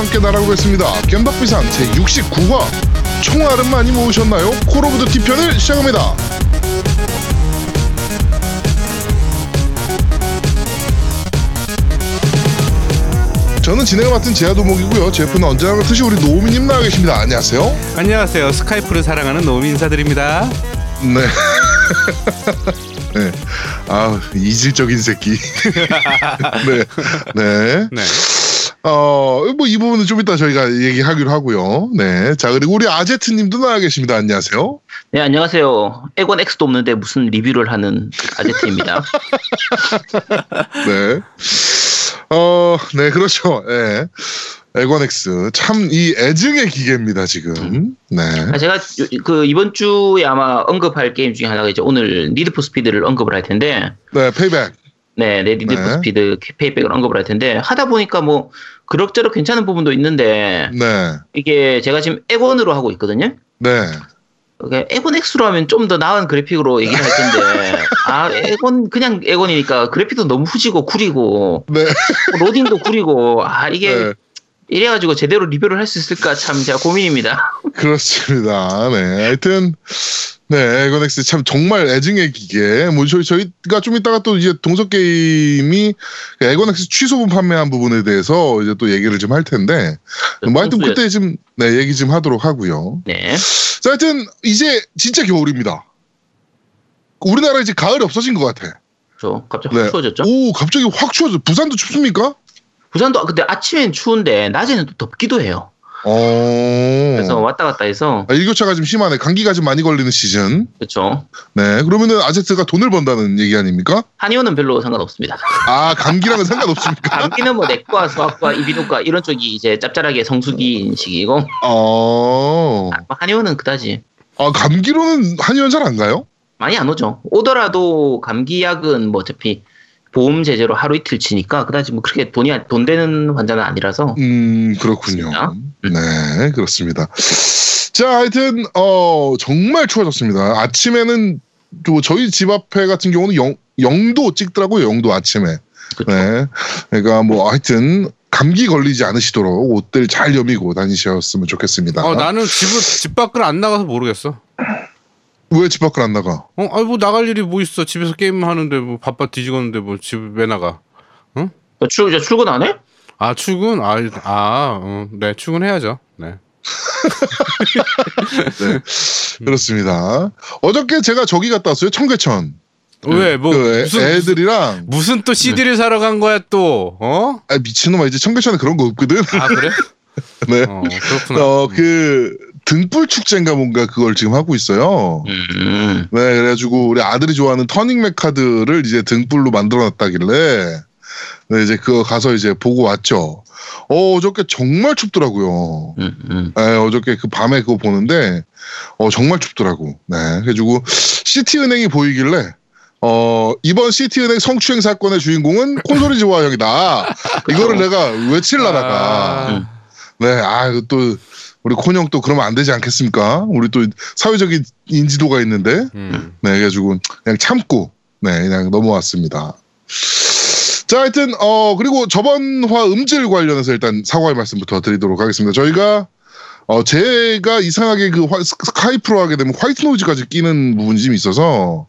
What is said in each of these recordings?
함께 날아오겠습니다. 겜덕비상 제69화 총알은 많이 모으셨나요? Call of Duty 편을 시작합니다. 저는 진행을 맡은 제아도목이고요. 제 옆은 언제나 그렇듯이 우리 노움이님 나와 계십니다. 안녕하세요. 안녕하세요. Skype를 사랑하는 노움이 인사드립니다. 네. 네. 아, 이질적인 새끼. 네. 네. 네. 어, 뭐 이 부분은 좀 이따 저희가 얘기하기로 하고요. 네. 자, 그리고 우리 아제트 님도 나와 계십니다. 안녕하세요. 네, 안녕하세요. 엑원 X도 없는데 무슨 리뷰를 하는 아제트입니다. 네. 어, 네, 그렇죠. 예. 엑원 X. 참, 이 애증의 기계입니다, 지금. 네. 아, 제가 요- 그 이번 주에 아마 언급할 게임 중에 하나가 이제 오늘 Need for Speed를 언급을 할 텐데, 네, Payback. 네, 네 Need 네. for Speed Payback을 언급을 할 텐데 하다 보니까 뭐 그럭저럭 괜찮은 부분도 있는데 네. 이게 제가 지금 엑원으로 하고 있거든요. 네. 엑원 X로 하면 좀 더 나은 그래픽으로 얘기를 할 텐데, 아, 엑원, 그냥 엑원이니까 그래픽도 너무 후지고 구리고, 네. 로딩도 구리고, 아, 이게 네. 이래가지고 제대로 리뷰를 할 수 있을까 참 제가 고민입니다. 그렇습니다. 네. 하여튼, 네, 에건엑스 참 정말 애증의 기계. 뭐, 저희, 저희가 좀 이따가 또 이제 동석 게임이 에건엑스 취소분 판매한 부분에 대해서 이제 또 얘기를 좀 할 텐데, 뭐 하여튼 그때 좀, 네, 얘기 좀 하도록 하고요. 네. 자, 하여튼, 이제 진짜 겨울입니다. 우리나라 이제 가을이 없어진 것 같아. 저 갑자기 확 네. 추워졌죠? 오, 갑자기 확 추워져. 부산도 춥습니까? 부산도 근데 아침엔 추운데 낮에는 또 덥기도 해요. 어. 그래서 왔다 갔다 해서 아, 일교차가 좀 심하네. 감기가 좀 많이 걸리는 시즌. 그렇죠. 네. 그러면은 아제트가 돈을 번다는 얘기 아닙니까? 한의원은 별로 상관없습니다. 아, 감기랑은 상관없습니까? 감기는 뭐 내과, 수학과, 이비인후과 이런 쪽이 이제 짭짤하게 성수기 식이고 어. 아, 한의원은 그다지 아, 감기로는 한의원 잘 안 가요? 많이 안 오죠. 오더라도 감기약은 뭐 어차피 보험 제재로 하루 이틀 치니까 그다지 뭐 그렇게 돈이 안- 돈 되는 환자는 아니라서 음, 그렇군요. 그렇습니다. 네, 그렇습니다. 자, 하여튼, 어, 정말 추워졌습니다. 아침에는, 또 저희 집 앞에 같은 경우는 영, 영도 찍더라고요, 영도 아침에. 그렇죠. 네. 그러니까 뭐, 하여튼, 감기 걸리지 않으시도록 옷들 잘 여미고 다니셨으면 좋겠습니다. 어, 나는 집을 집 밖을 안 나가서 모르겠어. 왜 집 밖을 안 나가? 어, 아니 뭐 나갈 일이 뭐 있어? 집에서 게임 하는데 뭐 바빠 뒤지겠는데 뭐 집에 나가? 저 출, 저 출근 안 해? 아 출근? 아, 아, 어, 네 출근해야죠. 네. 그렇습니다. 어저께 제가 저기 갔다 왔어요, 청계천. 왜 뭐 그 애- 무슨 애들이랑, 무슨 또 CD를 사러 간 거야 또? 어? 아, 미친놈아, 이제 청계천에 그런 거 없거든. 아 그래? 네. 어 그렇구나. 어, 그, 등불 축제인가 뭔가 그걸 지금 하고 있어요. 음. 네, 그래가지고 우리 아들이 좋아하는 터닝맥 카드를 이제 등불로 만들어 놨다길래, 네, 이제 그거 가서 이제 보고 왔죠. 어, 어저께 정말 춥더라고요. 음, 음. 네, 어저께 그 밤에 그거 보는데, 어, 정말 춥더라고. 네, 그래가지고 시티은행이 보이길래, 어, 이번 시티은행 성추행 사건의 주인공은 콘솔이 좋아 형이다. 이거를 내가 외칠라다가, 아, 네, 아, 또, 우리 콘형 또 그러면 안 되지 않겠습니까? 우리 또 사회적인 인지도가 있는데, 음. 네, 그래가지고 그냥 참고, 네, 그냥 넘어왔습니다. 자, 하여튼, 어, 그리고 저번 화 음질 관련해서 일단 사과의 말씀부터 드리도록 하겠습니다. 저희가, 어, 제가 이상하게 그 화- Skype로 하게 되면 white noise까지 끼는 부분이 좀 있어서,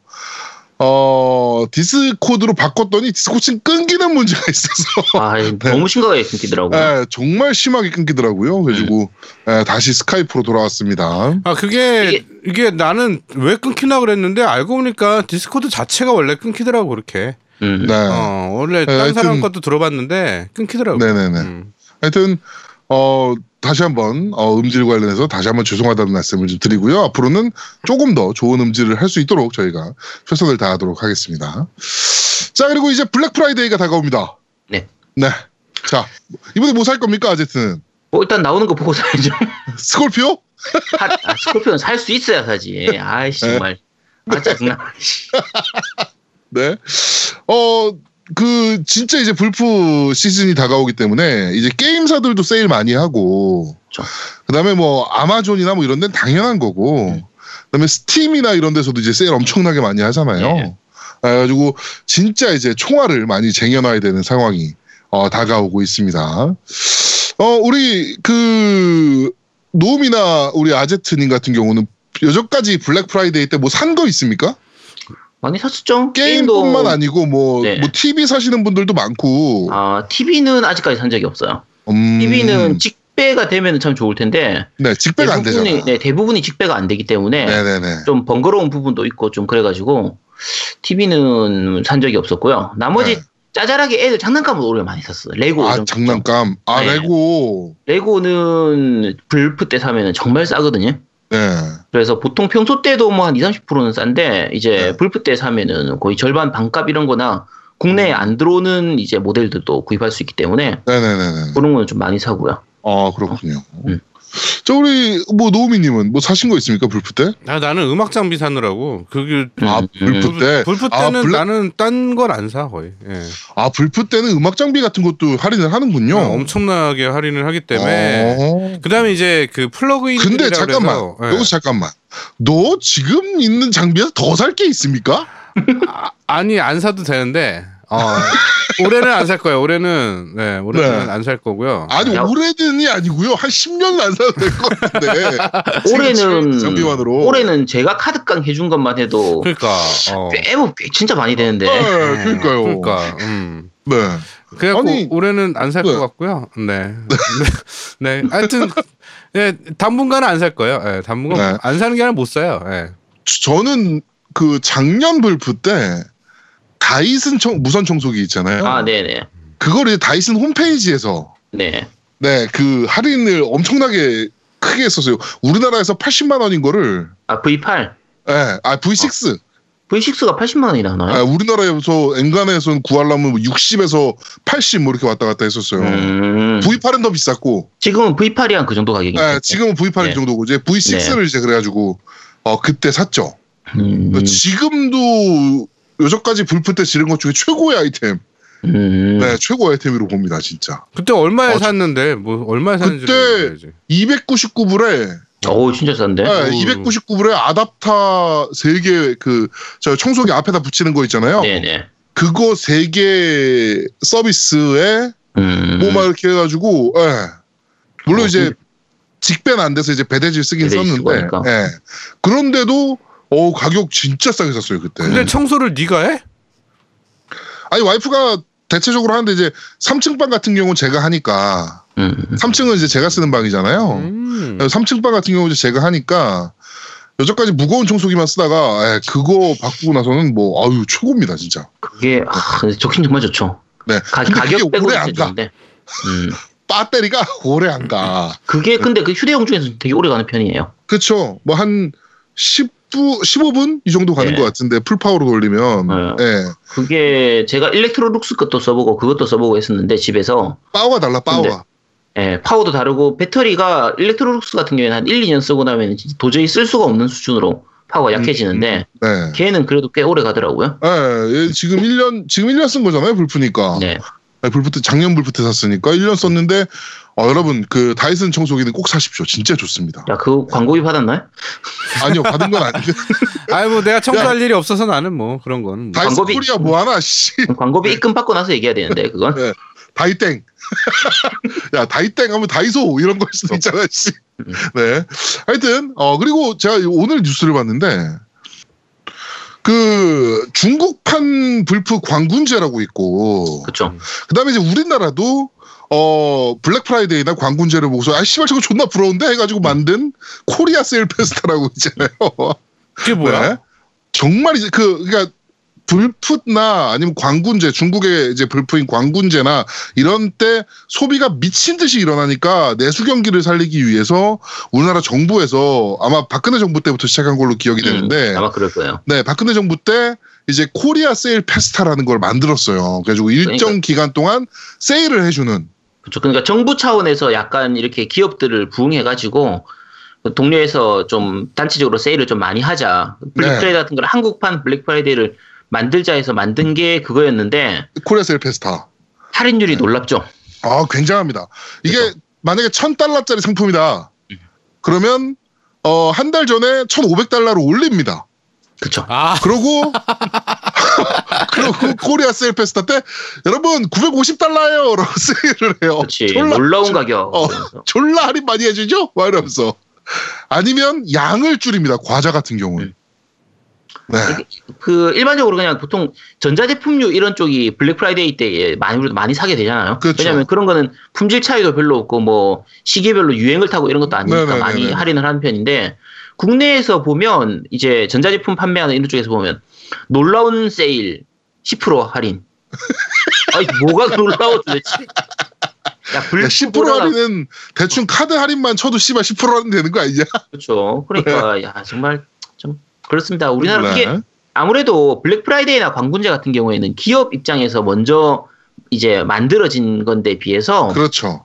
어, Discord로 바꿨더니 Discord는 끊기는 문제가 있어서, 아, 너무 심각하게 끊기더라고요. 예, 정말 심하게 끊기더라고요. 그래가지고 예, 다시 Skype로 돌아왔습니다. 아 그게 이게- 이게, 나는 왜 끊기나 그랬는데 알고 보니까 Discord 자체가 원래 끊기더라고 그렇게. 음. 네, 어 원래 딴 하여튼- 사람 것도 들어봤는데 끊기더라고. 네네네. 음. 하여튼 어 다시 한번 어, 음질 관련해서 다시 한번 죄송하다는 말씀을 좀 드리고요. 앞으로는 조금 더 좋은 음질을 할 수 있도록 저희가 최선을 다하도록 하겠습니다. 자 그리고 이제 Black Friday가 다가옵니다. 네. 네. 자 이번에 뭐 살 겁니까 아제트는 뭐 일단 나오는 거 보고 사야죠. 스콜피오? 사, 아, 스콜피오는 살 수 있어야 사지. 아이씨, 정말. 아, 짜증나. 네. 어, 그, 진짜 이제 불프 시즌이 다가오기 때문에 이제 게임사들도 세일 많이 하고, 그렇죠. 그 다음에 뭐 아마존이나 뭐 이런 데는 당연한 거고, 음. 그 다음에 스팀이나 이런 데서도 이제 세일 엄청나게 많이 하잖아요. 네. 그래가지고 진짜 이제 총알을 많이 쟁여놔야 되는 상황이 어, 다가오고 있습니다. 어, 우리 그 노움이나 우리 아제트님 같은 경우는 여태까지 Black Friday 때 뭐 산 거 있습니까? 많이 샀었죠. 게임뿐만 아니고 뭐, 네. 뭐 TV 사시는 분들도 많고. 아, TV는 아직까지 산 적이 없어요. 음, TV는 직배가 되면 참 좋을 텐데 네 직배가 안 되잖아. 대부분이, 네, 대부분이 직배가 안 되기 때문에 네네네. 좀 번거로운 부분도 있고 좀 그래가지고 TV는 산 적이 없었고요. 나머지 네. 짜잘하게 애들 장난감을 오래 많이 샀어요. 레고. 아. 장난감. 아 네. 레고. 레고는 불프 때 사면은 정말 싸거든요. 네. 그래서 보통 평소 때도 뭐 한 20, 30%는 싼데 이제 네. 불프 때 사면은 거의 절반 반값 이런 거나 국내에 안 들어오는 이제 모델들도 구입할 수 있기 때문에 네네네네. 그런 거는 좀 많이 사고요. 아 그렇군요. 음. 자 우리 뭐 노우미님은 뭐 사신 거 있습니까 불프 때? 아, 나는 음악 장비 사느라고 그게 아 음, 불프 때. 불프 아, 때는 black- 나는 딴 걸 안 사 거의. 예. 아 불프 때는 음악 장비 같은 것도 할인을 하는군요. 어, 엄청나게 할인을 하기 때문에. 어. 그다음에 이제 그 플러그인. 근데 잠깐만 여기서 잠깐만. 너 지금 있는 장비에서 더 살 게 있습니까? 아니 안 사도 되는데 어, 올해는 안 살 거예요. 올해는 네 올해는 네. 안 살 거고요. 아니 야. 오래된이 아니고요. 한 10년은 안 사도 될 것 같은데. 올해는 장비만으로. 올해는 제가 카드깡 해준 것만 해도 그러니까 어. 꽤, 뭐, 꽤 진짜 많이 되는데 네, 어, 그러니까요. 그러니까 음. 네. 그래갖고 아니, 올해는 안살 네. 것 같고요. 네. 네. 네. 하여튼 예, 당분간은 안 살 거예요. 예, 당분간 네. 안 사는 게 아니라 못 사요. 예. 저는 그 작년 불프 때 다이슨 청, 무선 청소기 있잖아요. 아 네네 그걸 이제 다이슨 홈페이지에서 네 네, 그 할인을 엄청나게 크게 했었어요. 우리나라에서 80만 원인 거를 아 V8 예, 아 V6. V6가 80만 원이 나나요? 아, 우리나라에서 엔간에서 구하려면 60에서 80 뭐 이렇게 왔다 갔다 했었어요. 음, V8은 더 비쌌고, 지금은 V8이 한 그 정도 가격인가요? 예, 지금은 V8이 네. 정도고 이제 V6를 이제 그래가지고 어 그때 샀죠. 음, 지금도 여전까지 불프 때 지른 것 중에 최고의 아이템, 음, 네, 최고 아이템으로 봅니다, 진짜. 그때 얼마에 어, 저- 샀는데 뭐 얼마에 샀는지 그때- 모르겠지. 299불에 오 진짜 싼데? 네, 오. 299불에 아답터 3개 그 저 청소기 앞에다 붙이는 거 있잖아요. 네네 그거 3개 서비스에 음, 뭐막 이렇게 해가지고 예. 물론 어, 이제 직배는 안 돼서 이제 배대질 쓰긴 썼는데. 예. 그런데도 어 가격 진짜 싸게 샀어요 그때. 근데 청소를 네가 해? 아니 와이프가 대체적으로 하는데 이제 3층 방 같은 경우 는 제가 하니까 음, 3층은 이제 제가 쓰는 방이잖아요. 음. 3층 방 같은 경우 이제 제가 하니까 여전까지 무거운 청소기만 쓰다가 에, 그거 바꾸고 나서는 뭐 아유 최고입니다 진짜. 그게 아 좋긴 정말 좋죠. 네. 가, 가격 빼고 오래 안 가. 음, 배터리가 오래 안 가. 그게 근데 그 휴대용 중에서 되게 오래 가는 편이에요. 그렇죠. 뭐 한 10 분 15분 이 정도 가는 네. 것 같은데 full power로 돌리면 네. 예. 그게 제가 일렉트로룩스 것도 써보고 그것도 써보고 했었는데 집에서 파워가 달라 파워가. 예, 파워도 다르고 배터리가 일렉트로룩스 같은 경우에는 한 1, 2년 쓰고 나면 도저히 쓸 수가 없는 수준으로 파워가 약해지는데 네. 걔는 그래도 꽤 오래 가더라고요. 예, 얘 지금 1년 지금 1년 쓴 거잖아요 불프니까. 네. 아니, 불프 때 작년 불프 때 샀으니까 1년 썼는데 어, 여러분 그 다이슨 청소기는 꼭 사십시오. 진짜 좋습니다. 야, 그 광고비 받았나요? 아니요 받은 건 아닌데 아이 뭐 내가 청소할 일이 없어서 나는 뭐 그런 건 뭐. 다이슨 광고비- 코리아 뭐 하나 씨 광고비 입금 받고 나서 얘기해야 되는데 그건. 네. 다이땡. 야, 다이땡 하면 다이소 이런 걸 수도 있잖아, 씨. 음. 네. 하여튼, 어, 그리고 제가 오늘 뉴스를 봤는데, 그, 중국판 불프 광군제라고 있고, 그쵸. 그 다음에 이제 우리나라도, 어, 블랙 프라이데이나 광군제를 보고서, 아, 씨발, 저거 존나 부러운데? 해가지고 만든 코리아 세일 페스타라고 있잖아요. 그게 뭐야? 네. 정말 이제 그 그러니까 불프나 아니면 광군제 중국의 이제 불프인 광군제나 이런 때 소비가 미친 듯이 일어나니까 내수 경기를 살리기 위해서 우리나라 정부에서 아마 박근혜 정부 때부터 시작한 걸로 기억이 되는데 음, 아마 그럴 거예요. 네 박근혜 정부 때 이제 코리아 세일 페스타라는 걸 만들었어요. 그래가지고 일정 그러니까. 기간 동안 세일을 해주는 그렇죠. 그러니까 정부 차원에서 약간 이렇게 기업들을 부응해가지고 그 독려해서 좀 단체적으로 세일을 좀 많이 하자. 블랙 네. 프라이데이 같은 걸 한국판 블랙 프라이데이를 만들자 해서 만든 게 그거였는데 코리아 세일 페스타. 할인율이 놀랍죠. 아, 굉장합니다. 이게 그래서- 만약에 1000달러짜리 상품이다. 그러면 어, 한 달 전에 1,500달러로 올립니다. 그렇죠. 아 그러고 그리고 코리아 세일 페스타 때 여러분 950달러예요. 라고 세일을 해요. 그렇지. 졸라, 놀라운 가격. 어. 졸라 할인 많이 해주죠? 막 이러면서. 아니면 양을 줄입니다. 과자 같은 경우는. 음. 네. 그 일반적으로 그냥 보통 전자제품류 이런 쪽이 블랙 프라이데이 때 많이 많이 사게 되잖아요. 그렇죠. 왜냐하면 그런 거는 품질 차이도 별로 없고 뭐 시기별로 유행을 타고 이런 것도 아니니까 네네네네. 많이 할인을 하는 편인데 국내에서 보면 이제 전자제품 판매하는 이런 쪽에서 보면 놀라운 세일 10% 할인. 아니 뭐가 놀라워 도대체? 야, 불 야, 10% 할인은 대충 카드 할인만 쳐도 씨발 10% 할인 되는 거 아니냐? 그렇죠. 그러니까 야 정말 좀 그렇습니다. 우리나라 네. 이게 아무래도 블랙 프라이데이나 광군제 같은 경우에는 기업 입장에서 먼저 이제 만들어진 건데 비해서 그렇죠.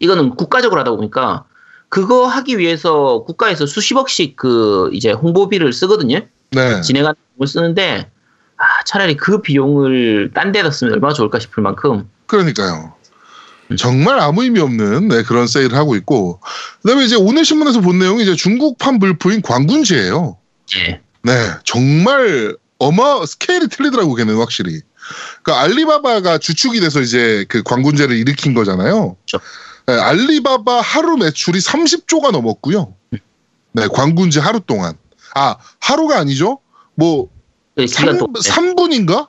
이거는 국가적으로 하다 보니까 그거 하기 위해서 국가에서 수십억씩 그 이제 홍보비를 쓰거든요. 네. 진행하는 걸 쓰는데 아, 차라리 그 비용을 딴 데다 쓰면 얼마나 좋을까 싶을 만큼 그러니까요. 음. 정말 아무 의미 없는 네, 그런 세일을 하고 있고 그다음에 이제 오늘 신문에서 본 내용이 이제 중국판 불포인 광군제예요. 예. 네, 정말 어마 스케일이 틀리더라고 걔는 확실히. 그 알리바바가 주축이 돼서 이제 그 광군제를 일으킨 거잖아요. 그렇죠. 네, 알리바바 하루 매출이 30조가 넘었고요. 네, 광군제 하루 동안. 아, 하루가 아니죠? 뭐그 기간 동안 3분인가?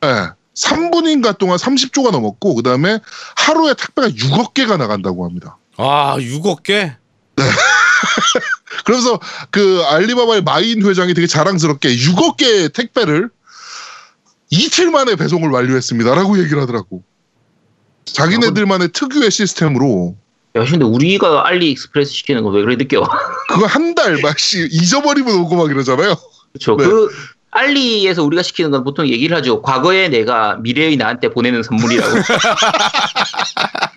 네. 3분인가 동안 30조가 넘었고 그다음에 하루에 택배가 6억 개가 나간다고 합니다. 아 6억 개? 그래서 그 알리바바의 마인 회장이 되게 자랑스럽게 6억 개의 택배를 이틀 만에 배송을 완료했습니다라고 얘기를 하더라고. 자기네들만의 특유의 시스템으로 야, 근데 우리가 알리익스프레스 시키는 거 왜 그래 느려? 그거 한 달 막 씨 잊어버리면 오고 막 이러잖아요. 그렇죠. 네. 그 알리에서 우리가 시키는 건 보통 얘기를 하죠. 과거의 내가 미래의 나한테 보내는 선물이라고.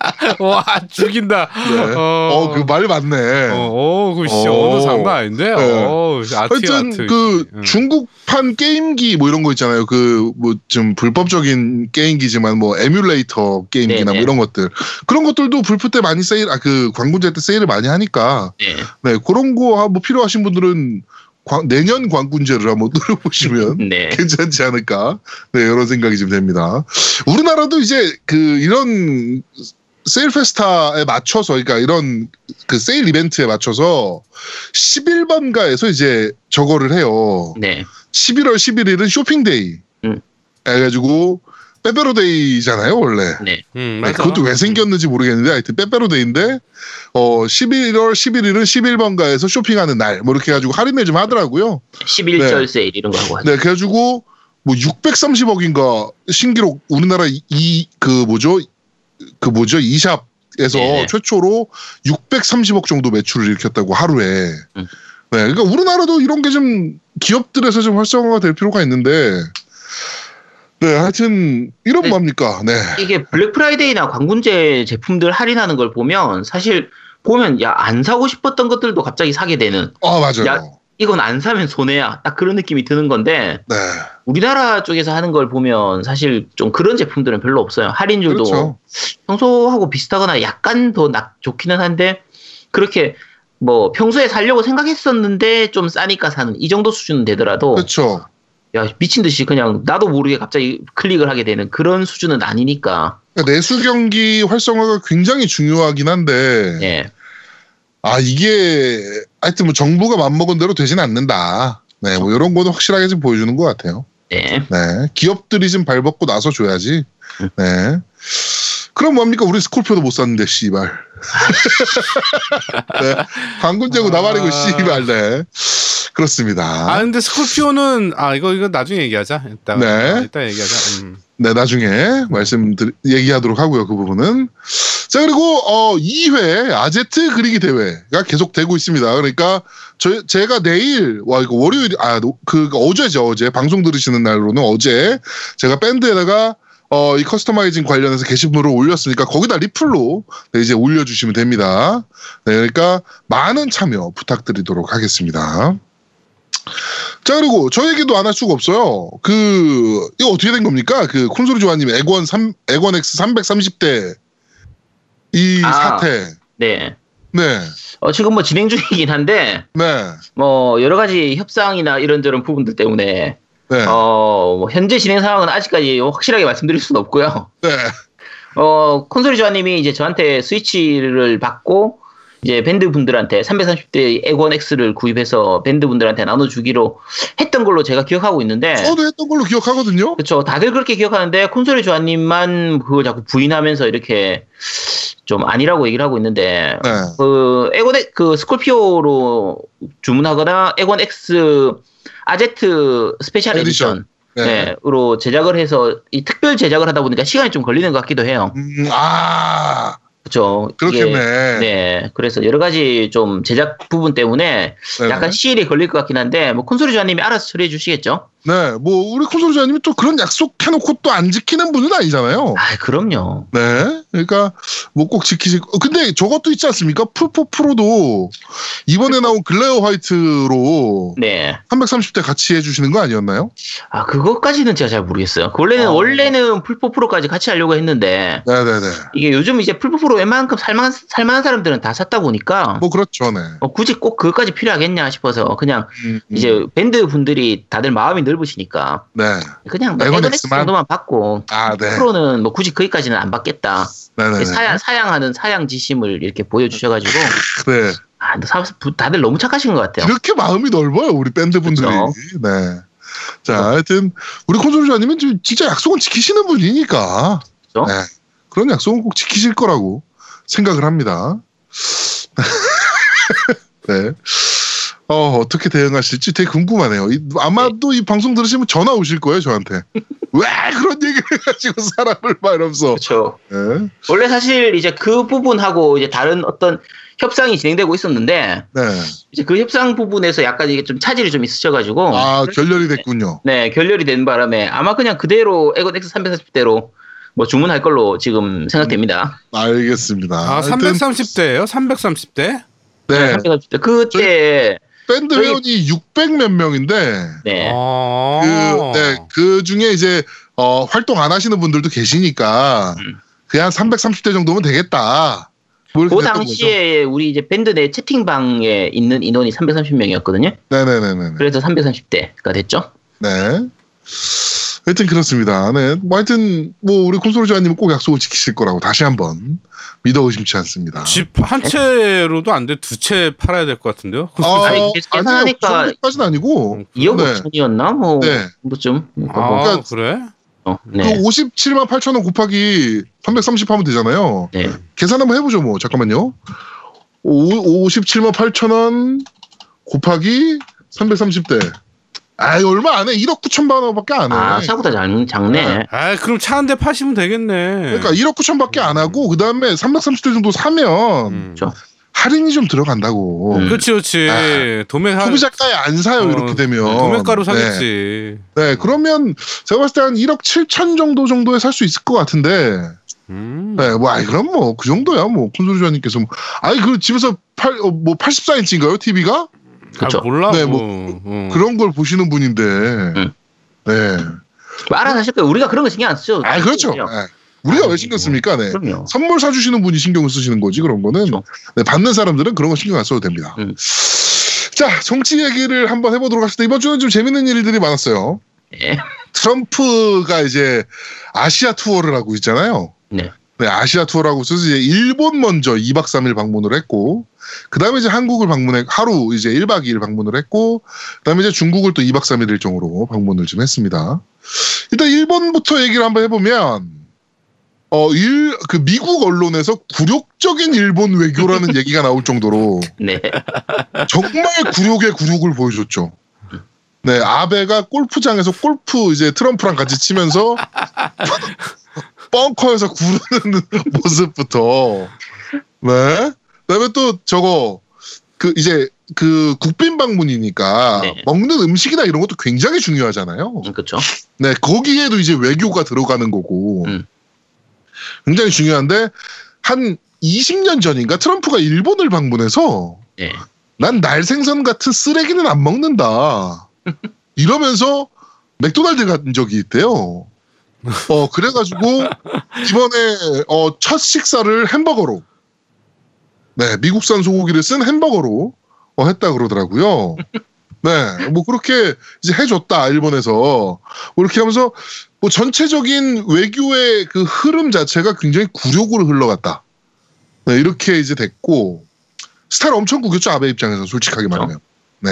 와 죽인다. 네. 어, 어, 그말 맞네. 어, 어, 그 진짜 어. 어느 장난 아닌데. 네. 어, 아트 하여튼 아트. 그 응. 중국판 게임기 뭐 이런 거 있잖아요. 그 뭐 좀 불법적인 게임기지만 뭐 에뮬레이터 게임기나 네네. 뭐 이런 것들 그런 것들도 불프 때 많이 세일 아 그 광군제 때 세일을 많이 하니까 네. 네 그런 거 뭐 필요하신 분들은 광- 내년 광군제를 한번 노려보시면 네. 괜찮지 않을까 네 이런 생각이 좀 됩니다. 우리나라도 이제 그 이런 세일 페스타에 맞춰서 그러니까 이런 그 세일 이벤트에 맞춰서 11번가에서 이제 저거를 해요. 네. 11월 11일은 쇼핑데이. 음. 해가지고 빼빼로데이잖아요 원래. 네. 음, 네, 맞아. 그것도 왜 생겼는지 모르겠는데 하여튼 빼빼로데이인데 어 11월 11일은 11번가에서 쇼핑하는 날 뭐 이렇게 해가지고 할인을 좀 하더라고요. 11절 네. 세일 이런 거 하고. 네, 그래가지고 뭐 630억인가 신기록 우리나라 이 그 뭐죠 그 뭐죠 이샵에서 네네. 최초로 630억 정도 매출을 일으켰다고 하루에. 음. 네, 그러니까 우리나라도 이런 게 좀 기업들에서 좀 활성화가 될 필요가 있는데. 네, 하여튼 이런 네. 뭡니까? 네, 이게 블랙 프라이데이나 광군제 제품들 할인하는 걸 보면 사실 보면 야 안 사고 싶었던 것들도 갑자기 사게 되는 아 맞아요. 야. 이건 안 사면 손해야. 딱 그런 느낌이 드는 건데 네, 우리나라 쪽에서 하는 걸 보면 사실 좀 그런 제품들은 별로 없어요. 할인율도 그렇죠. 평소하고 비슷하거나 약간 더 낙, 좋기는 한데 그렇게 뭐 평소에 살려고 생각했었는데 좀 싸니까 사는 이 정도 수준은 되더라도 그렇죠. 야 미친 듯이 그냥 나도 모르게 갑자기 클릭을 하게 되는 그런 수준은 아니니까. 그러니까 내수 경기 활성화가 굉장히 중요하긴 한데 예 아 이게 하여튼 뭐 정부가 맘먹은 대로 되진 않는다. 네, 뭐 이런 거는 확실하게 좀 보여주는 것 같아요. 네. 네, 기업들이 좀 발벗고 나서 줘야지. 음. 네. 그럼 뭡니까? 우리 스콜피오도 못 샀는데 씨발. 네, 광군제고 나발이고 아. 씨발. 네, 그렇습니다. 아 근데 스콜피오는 아 이거 이거 나중에 얘기하자. 이따 네. 아, 이따 얘기하자. 음. 네, 나중에 말씀 드 얘기하도록 하고요, 그 부분은. 자, 그리고, 어, 2회 아제트 그리기 대회가 계속 되고 있습니다. 그러니까, 저, 제가 내일, 와, 이거 월요일, 아, 노- 그, 어제죠, 어제. 방송 들으시는 날로는 어제. 제가 밴드에다가, 어, 이 customizing 관련해서 게시물을 올렸으니까 거기다 리플로 네, 이제 올려주시면 됩니다. 네, 그러니까 많은 참여 부탁드리도록 하겠습니다. 자 그리고 저에게도 안 할 수가 없어요. 그 이거 어떻게 된 겁니까? 그 콘솔이 조아님 액원 3 액원 X 330대 이 아. 사태. 네. 네, 어, 지금 뭐 진행 중이긴 한데 네, 뭐 여러 가지 협상이나 이런저런 부분들 때문에 네. 어, 뭐 현재 진행 상황은 아직까지 확실하게 말씀드릴 수는 없고요. 네. 어, 콘솔이 조아님이 이제 저한테 스위치를 받고 이제 밴드 분들한테 330대 엑원 X를 구입해서 밴드 분들한테 나눠주기로 했던 걸로 제가 기억하고 있는데 저도 했던 걸로 기억하거든요. 그렇죠. 다들 그렇게 기억하는데 콘솔이 조아님만 그걸 자꾸 부인하면서 이렇게 좀 아니라고 얘기를 하고 있는데 네. 그 엑원 그 스콜피오로 주문하거나 엑원 X 아제트 special edition. 네, 으로 제작을 해서 이 특별 제작을 하다 보니까 시간이 좀 걸리는 것 같기도 해요. 음, 아, 그렇죠. 그렇겠네. 네, 그래서 여러 가지 좀 제작 부분 때문에 네네. 약간 시일이 걸릴 것 같긴 한데 뭐 콘솔이 조아님이 알아서 처리해 주시겠죠. 네, 뭐 우리 콘솔자님이 또 그런 약속 해놓고 또 안 지키는 분은 아니잖아요. 아, 그럼요. 네, 그러니까 뭐 꼭 지키실. 어, 근데 저것도 있지 않습니까? 풀포 프로도 이번에 나온 글레어 화이트로 네. 330대 같이 해주시는 거 아니었나요? 아, 그것까지는 제가 잘 모르겠어요. 그 원래는 아. 원래는 플포 프로까지 같이 하려고 했는데 네네네. 이게 요즘 이제 플포 프로 웬만큼 살만한 살만한 사람들은 다 샀다 보니까 뭐 그렇죠, 네. 어, 굳이 꼭 그것까지 필요하겠냐 싶어서 그냥 음, 음. 이제 밴드 분들이 다들 마음이 넓으시니까 네. 그냥 뭐 엑원 엑원엑스 X만? 정도만 받고 아, 네. 프로는 뭐 굳이 거기까지는 안 받겠다. 네네네. 사양, 사양하는 사양 지심을 이렇게 보여주셔가지고 네. 아, 사- 다들 너무 착하신 것 같아요. 이렇게 마음이 넓어요, 우리 밴드 분들이. 그쵸. 네. 자, 하여튼 우리 콘솔자님은 좀 진짜 약속은 지키시는 분이니까. 그쵸? 네. 그런 약속은 꼭 지키실 거라고 생각을 합니다. 네. 어, 어떻게 대응하실지 되게 궁금하네요. 이- 아마도 이 방송 들으시면 전화 오실 거예요, 저한테. 왜 그런 얘기를 해가지고 사람을 막 이러면서. 그렇죠. 네. 원래 사실 이제 그 부분하고 이제 다른 어떤 협상이 진행되고 있었는데 네. 이제 그 협상 부분에서 약간 이게 좀 차질이 좀 있으셔가지고 아, 결렬이 됐군요. 네 결렬이 된 바람에 아마 그냥 그대로 에건 X 340대로 뭐 주문할 걸로 지금 생각됩니다. 알겠습니다. 아, 하여튼 330대예요? 330대? 네. 340대 그때 밴드 저희- 회원이 600 몇 명인데, 네. 어. 그, 네, 그 중에 이제, 어, 활동 안 하시는 분들도 계시니까, 음. 그냥 330대 정도면 되겠다. 뭐그 당시에 우리 이제 밴드 내 채팅방에 있는 인원이 330명이었거든요. 거죠. 네네네네. 그래서 330대가 됐죠. 네. 하여튼 그렇습니다. 네. 뭐 하여튼, 뭐, 우리 콘솔자님은 꼭 약속을 지키실 거라고 다시 한번 믿어 의심치 않습니다. 집 한 채로도 안 돼. 두 채 팔아야 될 것 같은데요? 아, 아니. 계산하니까- 그 정도까지는 아니고, 2억 네. 5천이었나? 뭐, 네. 뭐쯤. 아, 그러니까- 그래? 어, 그 네. 57만 8천 원 곱하기 330 하면 되잖아요. 네. 계산 한번 해보죠, 뭐. 잠깐만요. 오, 57만 8천 원 곱하기 330대. 아이, 얼마 안 해. 1억 9천만 원밖에 안 해. 아, 생각보다 작, 작네. 네. 아, 그럼 차 한 대 파시면 되겠네. 그러니까 1억 9천밖에 안 하고, 그 다음에 330대 정도 사면 음. 그렇죠. 할인이 좀 들어간다고. 음. 그렇지, 그렇지. 아, 도매 하 소비자가에 안 사요, 어, 이렇게 되면. 도매가로 네. 사겠지. 네, 그러면 제가 봤을 때 한 1억 7천 정도 정도에 살 수 있을 것 같은데, 음. 네, 뭐, 아이, 그럼 뭐, 그 정도야, 뭐, 콘솔주아님께서 뭐. 아니, 그 집에서 팔, 어, 뭐, 84인치인가요, TV가? 그쵸. 아, 몰라. 네, 뭐. 뭐, 어. 그런 걸 보시는 분인데, 음. 네. 뭐 알아서 하실 거예요. 우리가 그런 거 신경 안 쓰죠. 아, 그렇죠. 네. 우리가 왜 신경 씁니까, 네. 그럼요. 선물 사주시는 분이 신경을 쓰시는 거지, 그런 거는. 그렇죠. 네, 받는 사람들은 그런 거 신경 안 써도 됩니다. 음. 자, 정치 얘기를 한번 해보도록 합시다. 이번 주는 좀 재밌는 일들이 많았어요. 네. 트럼프가 이제 아시아 투어를 하고 있잖아요. 네. 네, 아시아 투어라고 있어서 이제 일본 먼저 2박 3일 방문을 했고, 그 다음에 이제 한국을 방문해, 하루 이제 1박 2일 방문을 했고, 그 다음에 이제 중국을 또 2박 3일 일정으로 방문을 좀 했습니다. 일단 일본부터 얘기를 한번 해보면, 어, 일, 그 미국 언론에서 굴욕적인 일본 외교라는 얘기가 나올 정도로 네. 정말 굴욕의 굴욕을 보여줬죠. 네, 아베가 골프장에서 골프 이제 트럼프랑 같이 치면서 벙커에서 구르는 모습부터 네. 그다음에 또 저거 그 이제 그 국빈 방문이니까 네. 먹는 음식이나 이런 것도 굉장히 중요하잖아요. 그렇죠. 네, 거기에도 이제 외교가 들어가는 거고 음. 굉장히 중요한데 한 20년 전인가 트럼프가 일본을 방문해서 네. 난 날생선 같은 쓰레기는 안 먹는다. 이러면서 맥도날드 간 적이 있대요. 어, 그래가지고, 이번에, 어, 첫 식사를 햄버거로, 네, 미국산 소고기를 쓴 햄버거로, 어, 했다 그러더라고요. 네, 뭐 그렇게 이제 해줬다 일본에서 뭐 이렇게 하면서 뭐 전체적인 외교의 그 흐름 자체가 굉장히 굴욕으로 흘러갔다. 네, 이렇게 이제 됐고 스타를 엄청 구겼죠 아베 입장에서 솔직하게 말하면. 네.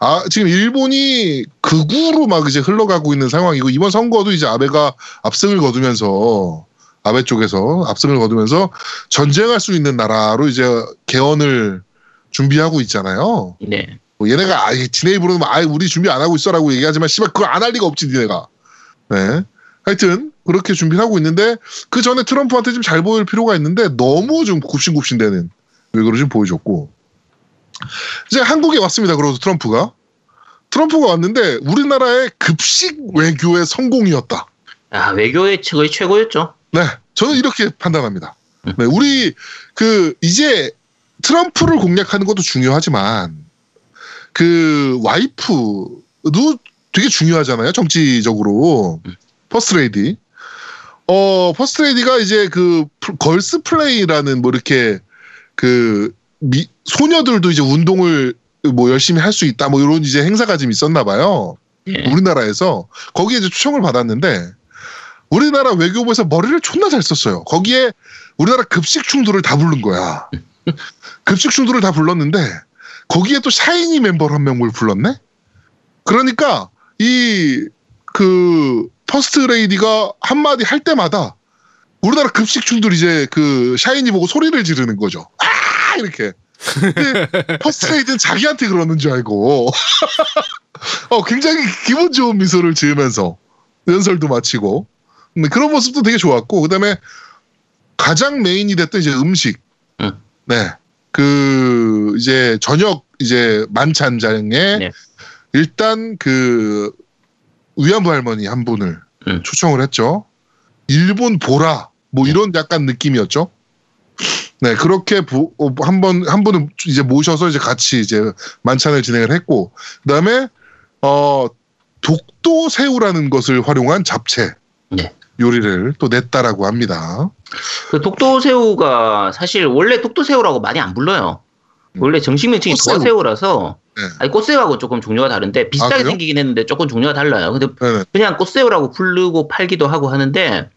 아 지금 일본이 극우로 막 이제 흘러가고 있는 상황이고 이번 선거도 이제 아베가 압승을 거두면서 아베 쪽에서 압승을 거두면서 전쟁할 수 있는 나라로 이제 개헌을 준비하고 있잖아요. 네. 뭐 얘네가 아예 지네 입으로는 아 우리 준비 안 하고 있어라고 얘기하지만 씨발 그걸 안할 리가 없지 니네가. 네. 하여튼 그렇게 준비를 하고 있는데 그 전에 트럼프한테 좀 잘 보일 필요가 있는데 너무 좀 굽신굽신대는 외교를 좀 보여줬고 이제 한국에 왔습니다. 그래서 트럼프가 트럼프가 왔는데 우리나라의 급식 외교의 성공이었다. 아, 외교의 거의 최고였죠. 네, 저는 이렇게 판단합니다. 네, 우리 그 이제 트럼프를 공략하는 것도 중요하지만 그 와이프도 되게 중요하잖아요. 정치적으로 퍼스트레이디. 어 퍼스트레이디가 이제 그 플- Girls Play라는 뭐 이렇게 그 미, 소녀들도 이제 운동을 뭐 열심히 할 수 있다 뭐 이런 이제 행사가 좀 있었나 봐요. 예. 우리나라에서 거기에 이제 초청을 받았는데 우리나라 외교부에서 머리를 존나 잘 썼어요. 거기에 우리나라 급식충들을 다 부른 거야. 급식충들을 다 불렀는데 거기에 또 샤이니 멤버 한 명을 불렀네. 그러니까 이 그 퍼스트 레이디가 한 마디 할 때마다 우리나라 급식충들 이제 그 샤이니 보고 소리를 지르는 거죠. 아 이렇게. 근데 퍼스트 레이디는 자기한테 그러는 줄 알고 어, 굉장히 기분 좋은 미소를 지으면서 연설도 마치고 근데 그런 모습도 되게 좋았고 그다음에 가장 메인이 됐던 이제 음식 응. 네. 그 이제 저녁 이제 만찬장에 네. 일단 그 위안부 할머니 한 분을 응. 초청을 했죠. 일본 보라 뭐 이런 약간 느낌이었죠. 네 그렇게 어, 한번 한 분은 이제 모셔서 이제 같이 이제 만찬을 진행을 했고 그 다음에 어 독도 새우라는 것을 활용한 잡채 네. 요리를 또 냈다라고 합니다. 그 독도 새우가 사실 원래 독도 새우라고 많이 안 불러요. 음. 원래 정식 명칭이 꽃새우. 도화새우라서 네. 아니 꽃새우하고 조금 종류가 다른데 비슷하게 아? 생기긴 했는데 조금 종류가 달라요. 근데 네네. 그냥 꽃새우라고 부르고 팔기도 하고 하는데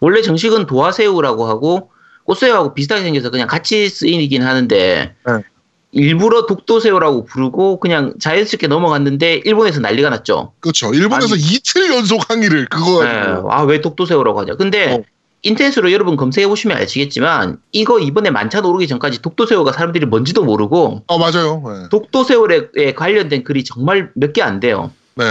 원래 정식은 도화새우라고 하고 꽃새우하고 비슷하게 생겨서 그냥 같이 쓰이긴 하는데 네. 일부러 독도새우라고 부르고 그냥 자연스럽게 넘어갔는데 일본에서 난리가 났죠. 그렇죠. 일본에서 아니. 이틀 연속 항의를 그거 네. 가지고. 아왜 독도새우라고 하냐. 근데 어. 인터넷으로 여러분 검색해 보시면 아시겠지만 이거 이번에 만찬 오르기 전까지 독도새우가 사람들이 뭔지도 모르고 어 맞아요. 네. 독도새우에 관련된 글이 정말 몇 개 안 돼요. 네.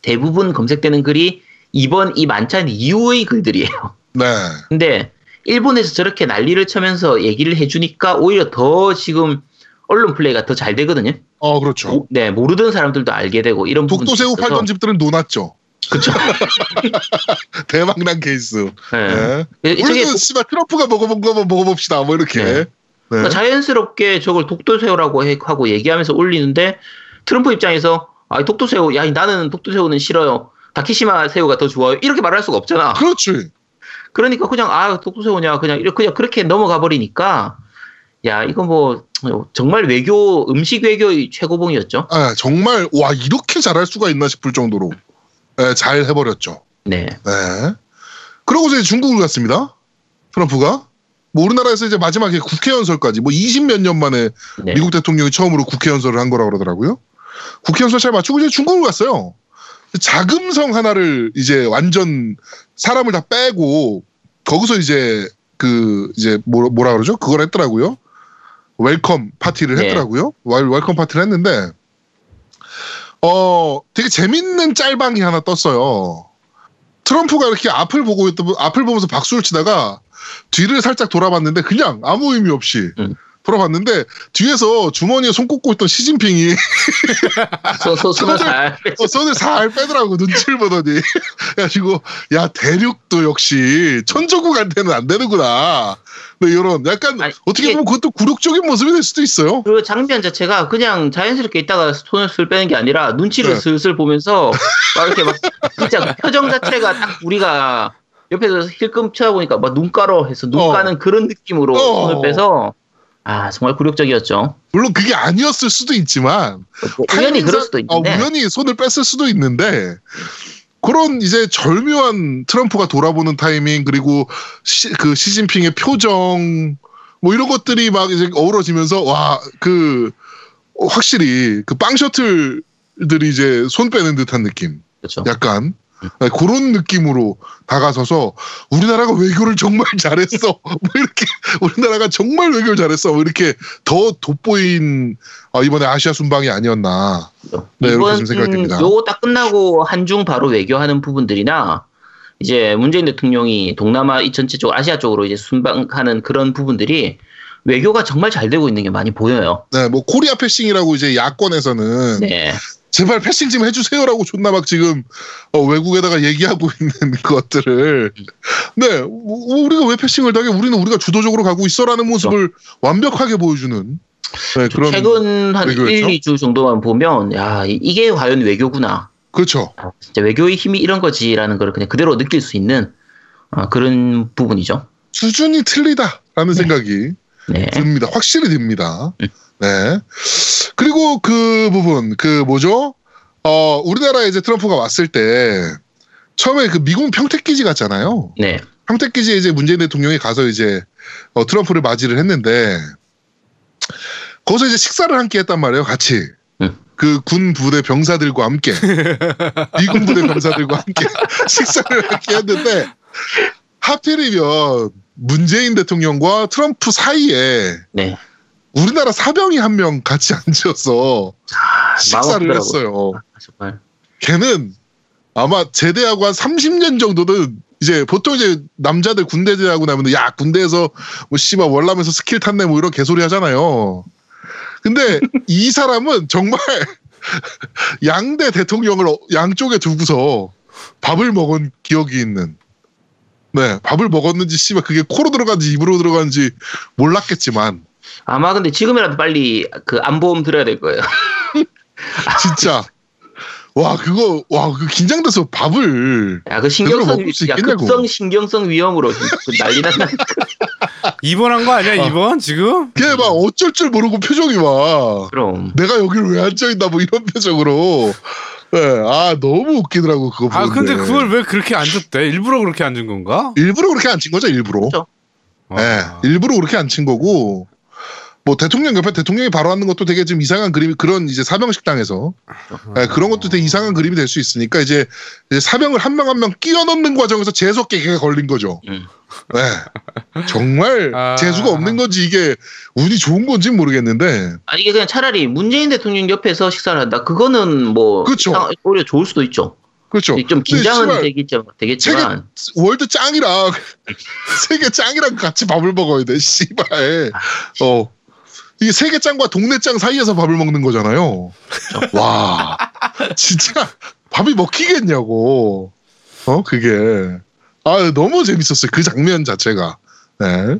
대부분 검색되는 글이 이번 이 만찬 이후의 글들이에요. 네. 근데 일본에서 저렇게 난리를 쳐면서 얘기를 해주니까 오히려 더 지금 언론 플레이가 더 잘 되거든요. 어 그렇죠. 모- 네 모르던 사람들도 알게 되고 이런 부분이 독도 새우 있어서 팔던 집들은 논았죠. 그쵸. 대박난 케이스. 네. 네. 저게 우리도 씨발 트럼프가 먹어본 거 한번 먹어봅시다. 뭐 이렇게. 네. 네. 그러니까 자연스럽게 저걸 독도새우라고 해- 하고 얘기하면서 올리는데 트럼프 입장에서 아 독도새우 야 나는 독도새우는 싫어요. 다키시마 새우가 더 좋아요. 이렇게 말할 수가 없잖아. 그렇지. 그러니까 그냥 아 독도새우냐 그냥 이렇게 그냥 그렇게 넘어가 버리니까 야 이거 뭐 정말 외교 음식 외교의 최고봉이었죠. 아, 정말 와 이렇게 잘할 수가 있나 싶을 정도로 네, 잘 해버렸죠. 네. 네. 그러고서 이제 중국을 갔습니다. 트럼프가 뭐 우리나라에서 이제 마지막에 국회 연설까지 뭐 20몇 년 만에 네. 미국 대통령이 처음으로 국회 연설을 한 거라 그러더라고요. 국회 연설 잘 마치고 이제 중국을 갔어요. 자금성 하나를 이제 완전 사람을 다 빼고 거기서 이제 그 이제 뭐, 뭐라 그러죠? 그걸 했더라고요. welcome 파티를 네. 했더라고요. wel- welcome 파티를 했는데 어 되게 재밌는 짤방이 하나 떴어요. 트럼프가 이렇게 앞을 보고 있던 앞을 보면서 박수를 치다가 뒤를 살짝 돌아봤는데 그냥 아무 의미 없이 음. 돌아봤는데 뒤에서 주머니에 손 꽂고 있던 시진핑이 소, 소, 손을 잘 어, 손을 살 빼더라고 눈치를 보더니 그래가지고 야 대륙도 역시 천조국한테는 안 되는구나 네, 이런 약간 아니, 어떻게 보면 그것도 굴욕적인 모습이 될 수도 있어요 그 장면 자체가 그냥 자연스럽게 있다가 손을 슬 빼는 게 아니라 눈치를 네. 슬슬 보면서 막 이렇게 막 진짜 그 표정 자체가 딱 우리가 옆에서 힐끔 쳐다보니까 막 눈가로 해서 눈 어. 까는 그런 느낌으로 어. 손을 빼서 아 정말 굴욕적이었죠. 물론 그게 아니었을 수도 있지만 뭐 우연히 그럴 수도 어, 있는데 우연히 손을 뺐을 수도 있는데 그런 이제 절묘한 트럼프가 돌아보는 타이밍 그리고 시, 그 시진핑의 표정 뭐 이런 것들이 막 이제 어우러지면서 와 그 확실히 그 빵 셔틀들이 이제 손 빼는 듯한 느낌 그렇죠. 약간 네, 그런 느낌으로 다가서서 우리나라가 외교를 정말 잘했어 뭐 이렇게 우리나라가 정말 외교를 잘했어 뭐 이렇게 더 돋보인 어, 이번에 아시아 순방이 아니었나 네, 이렇게 이번 좀 생각이 듭니다. 요거 딱 끝나고 한중 바로 외교하는 부분들이나 이제 문재인 대통령이 동남아 이 전체 쪽 아시아 쪽으로 이제 순방하는 그런 부분들이 외교가 정말 잘 되고 있는 게 많이 보여요. 네, 뭐 Korea passing이라고 이제 야권에서는 네. 제발 passing 좀 해주세요라고 존나 막 지금 어, 외국에다가 얘기하고 있는 것들을 네 뭐, 우리가 왜 passing을 당해 우리는 우리가 주도적으로 가고 있어라는 모습을 완벽하게 보여주는 네, 그런 최근 한 외교였죠? 1, 2주 정도만 보면 야 이- 이게 과연 외교구나. 그렇죠. 아, 진짜 외교의 힘이 이런 거지라는 걸 그냥 그대로 느낄 수 있는 어, 그런 부분이죠. 수준이 틀리다라는 생각이 네. 듭니다. 확실히 듭니다. 음. 네. 그리고 그 부분, 그 뭐죠? 어, 우리나라에 이제 트럼프가 왔을 때 처음에 그 미국 평택기지 갔잖아요. 네. 평택기지에 이제 문재인 대통령이 가서 이제 어, 트럼프를 맞이를 했는데 거기서 이제 식사를 함께 했단 말이에요, 같이. 음. 그군 부대 병사들과 함께 미군 부대 병사들과 함께 식사를 함께 했는데 하필이면 문재인 대통령과 트럼프 사이에 네. 우리나라 사병이 한 명 같이 앉아서 아, 식사를 했어요. 아, 정말. 걔는 아마 제대하고 한 30년 정도는 이제 보통 이제 남자들 군대 제대하고 나면 야 군대에서 뭐 씨발 월남에서 스킬 탔네 뭐 이런 개소리 하잖아요. 근데 이 사람은 정말 양대 대통령을 어- 양쪽에 두고서 밥을 먹은 기억이 있는. 네, 밥을 먹었는지 씨발 그게 코로 들어간지 입으로 들어간지 몰랐겠지만 아마 근데 지금이라도 빨리 그 안보험 들어야 될 거예요. 진짜 와 그거 와 그 긴장돼서 밥을 야, 그 신경성, 야. 급성 신경성 위험으로 그 난리 났나. 입원한 거 아니야 이번 지금? 걔 막 어쩔 줄 모르고 표정이 막 그럼. 내가 여기를 왜 앉아 있나 뭐 이런 표정으로 예, 아 너무 웃기더라고 그거 보는데 아 근데 그걸 왜 그렇게 앉았대? 일부러 그렇게 앉은 건가? 일부러 그렇게 앉힌 거죠 일부러 그렇죠. 예, 아. 일부러 그렇게 앉힌 거고 뭐 대통령 옆에 대통령이 바로 앉는 것도 되게 좀 이상한 그림이 그런 이제 사병 식당에서 예, 그런 것도 되게 이상한 그림이 될 수 있으니까 이제, 이제 사병을 한 명 한명 끼워 넣는 과정에서 재수 없게 걔가 걸린 거죠. 음. 예, 정말 아. 재수가 없는 건지 이게 운이 좋은 건지 는 모르겠는데 아, 이게 그냥 차라리 문재인 대통령 옆에서 식사를 한다. 그거는 뭐. 이상- 오히려 좋을 수도 있죠. 그렇죠. 좀 긴장은 되겠죠, 되겠지만. 월드 짱이랑 세계 짱이랑 같이 밥을 먹어야 돼. 씨발. 어. 이게 세계 짱과 동네 짱 사이에서 밥을 먹는 거잖아요. 와. 진짜 밥이 먹히겠냐고. 어, 그게. 아, 너무 재밌었어요. 그 장면 자체가. 네.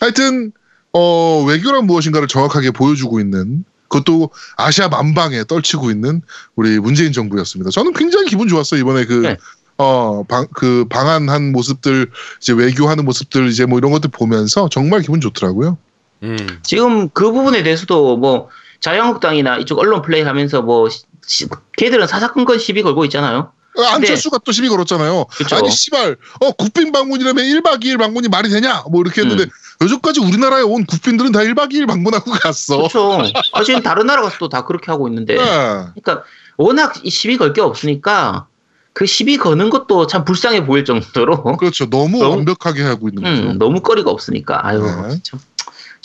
하여튼 어, 외교란 무엇인가를 정확하게 보여주고 있는 그것도 아시아 만방에 떨치고 있는 우리 문재인 정부였습니다. 저는 굉장히 기분 좋았어요. 이번에 그 네. 어, 방, 그 방한한 모습들, 이제 외교하는 모습들, 이제 뭐 이런 것들 보면서 정말 기분 좋더라고요. 음. 지금 그 부분에 대해서도 뭐 자유한국당이나 이쪽 언론 플레이 하면서 뭐 시- 시- 걔들은 사사건건 시비 걸고 있잖아요. 어, 안철수가 또 시비 걸었잖아요. 그쵸. 아니, 씨발, 어, 국빈 방문이라면 1박 2일 방문이 말이 되냐? 뭐 이렇게 했는데, 음. 요즘까지 우리나라에 온 국빈들은 다 1박 2일 방문하고 갔어. 그렇죠. 아, 지금 다른 나라 가서 또다 그렇게 하고 있는데. 네. 그러니까 워낙 이 시비 걸 게 없으니까 그 시비 거는 것도 참 불쌍해 보일 정도로 그렇죠. 너무, 너무- 완벽하게 하고 있는 거죠. 음, 너무 거리가 없으니까 아유 네. 참,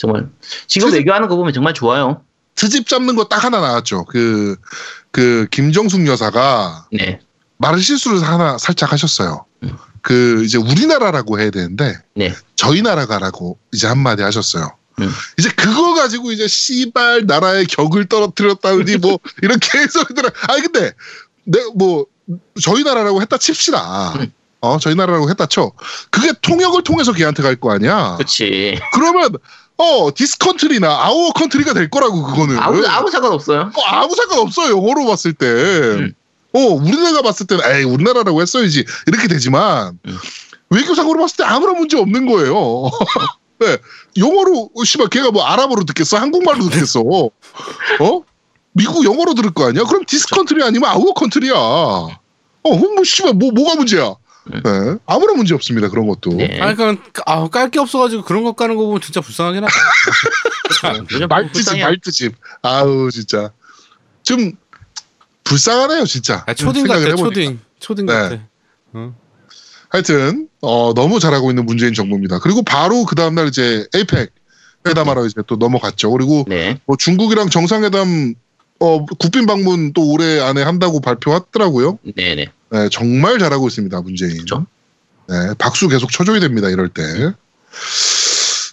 정말 지금 트집- 외교하는 거 보면 정말 좋아요. 트집 잡는 거 딱 하나 나왔죠. 그, 그, 김정숙 여사가 네, 말을 실수를 하나 살짝 하셨어요. 음. 그, 이제 우리나라라고 해야 되는데, 네, 저희 나라가라고 이제 한마디 하셨어요. 음. 이제 그거 가지고 이제 씨발 나라의 격을 떨어뜨렸다니 뭐 이런 개소리들 아니 근데 내 뭐 저희 나라라고 했다 칩시다. 음. 어 저희 나라라고 했다 쳐. 그게 통역을 통해서 걔한테 갈 거 아니야. 그렇지. 그러면 어 this country나 our country가 될 거라고 그거는 아무 아무 상관 없어요. 어, 아무 상관 없어요 영어로 봤을 때. 음. 어 우리나라가 봤을 때는 에이 우리나라라고 했어야지 이렇게 되지만 음. 외교상으로 봤을 때 아무런 문제 없는 거예요. 네. 영어로 어, 씨발 걔가 뭐 아랍어로 듣겠어? 한국말로 듣겠어? 어? 미국 영어로 들을 거 아니야? 그럼 this country 아니면 our country야. 어, 그럼 뭐 씨발 뭐 뭐가 문제야? 음. 네. 아무런 문제 없습니다. 그런 것도. 네. 아니 그러니까 아, 깔게 없어가지고 그런 거 까는 거 보면 진짜 불쌍하긴 하다. 요즘 말트집 불쌍해요. 말트집. 아우 진짜 좀 불쌍하네요 진짜. 아, 초딩 같아 해보니까. 초딩 초딩 네. 같아. 어. 하여튼 어, 너무 잘하고 있는 문재인 정부입니다. 그리고 바로 그 다음 날 이제 에이펙 회담하러 이제 또 넘어갔죠. 그리고 네. 뭐 중국이랑 정상회담 어, 국빈 방문 또 올해 안에 한다고 발표했더라고요. 네네. 네, 정말 잘하고 있습니다, 문재인. 그렇죠. 네, 박수 계속 쳐줘야 됩니다, 이럴 때.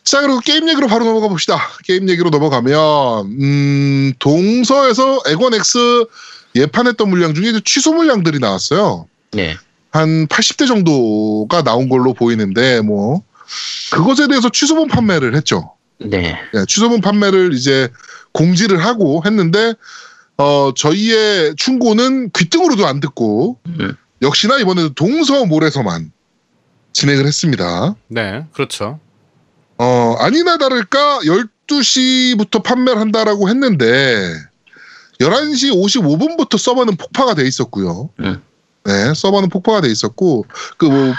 자, 그리고 게임 얘기로 바로 넘어가 봅시다. 게임 얘기로 넘어가면, 음, 동서에서 에건 X 예판했던 물량 중에 이제 취소 물량들이 나왔어요. 네. 한 80대 정도가 나온 걸로 보이는데, 뭐, 그것에 대해서 취소본 판매를 했죠. 네. 네, 취소본 판매를 이제 공지를 하고 했는데, 어, 저희의 충고는 귀등으로도 안 듣고, 음. 역시나 이번에도 동서몰에서만 진행을 했습니다. 네, 그렇죠. 어, 아니나 다를까 12시부터 판매를 한다라고 했는데 11시 55분부터 서버는 폭파가 돼 있었고요. 음. 네, 서버는 폭파가 돼 있었고 그뭐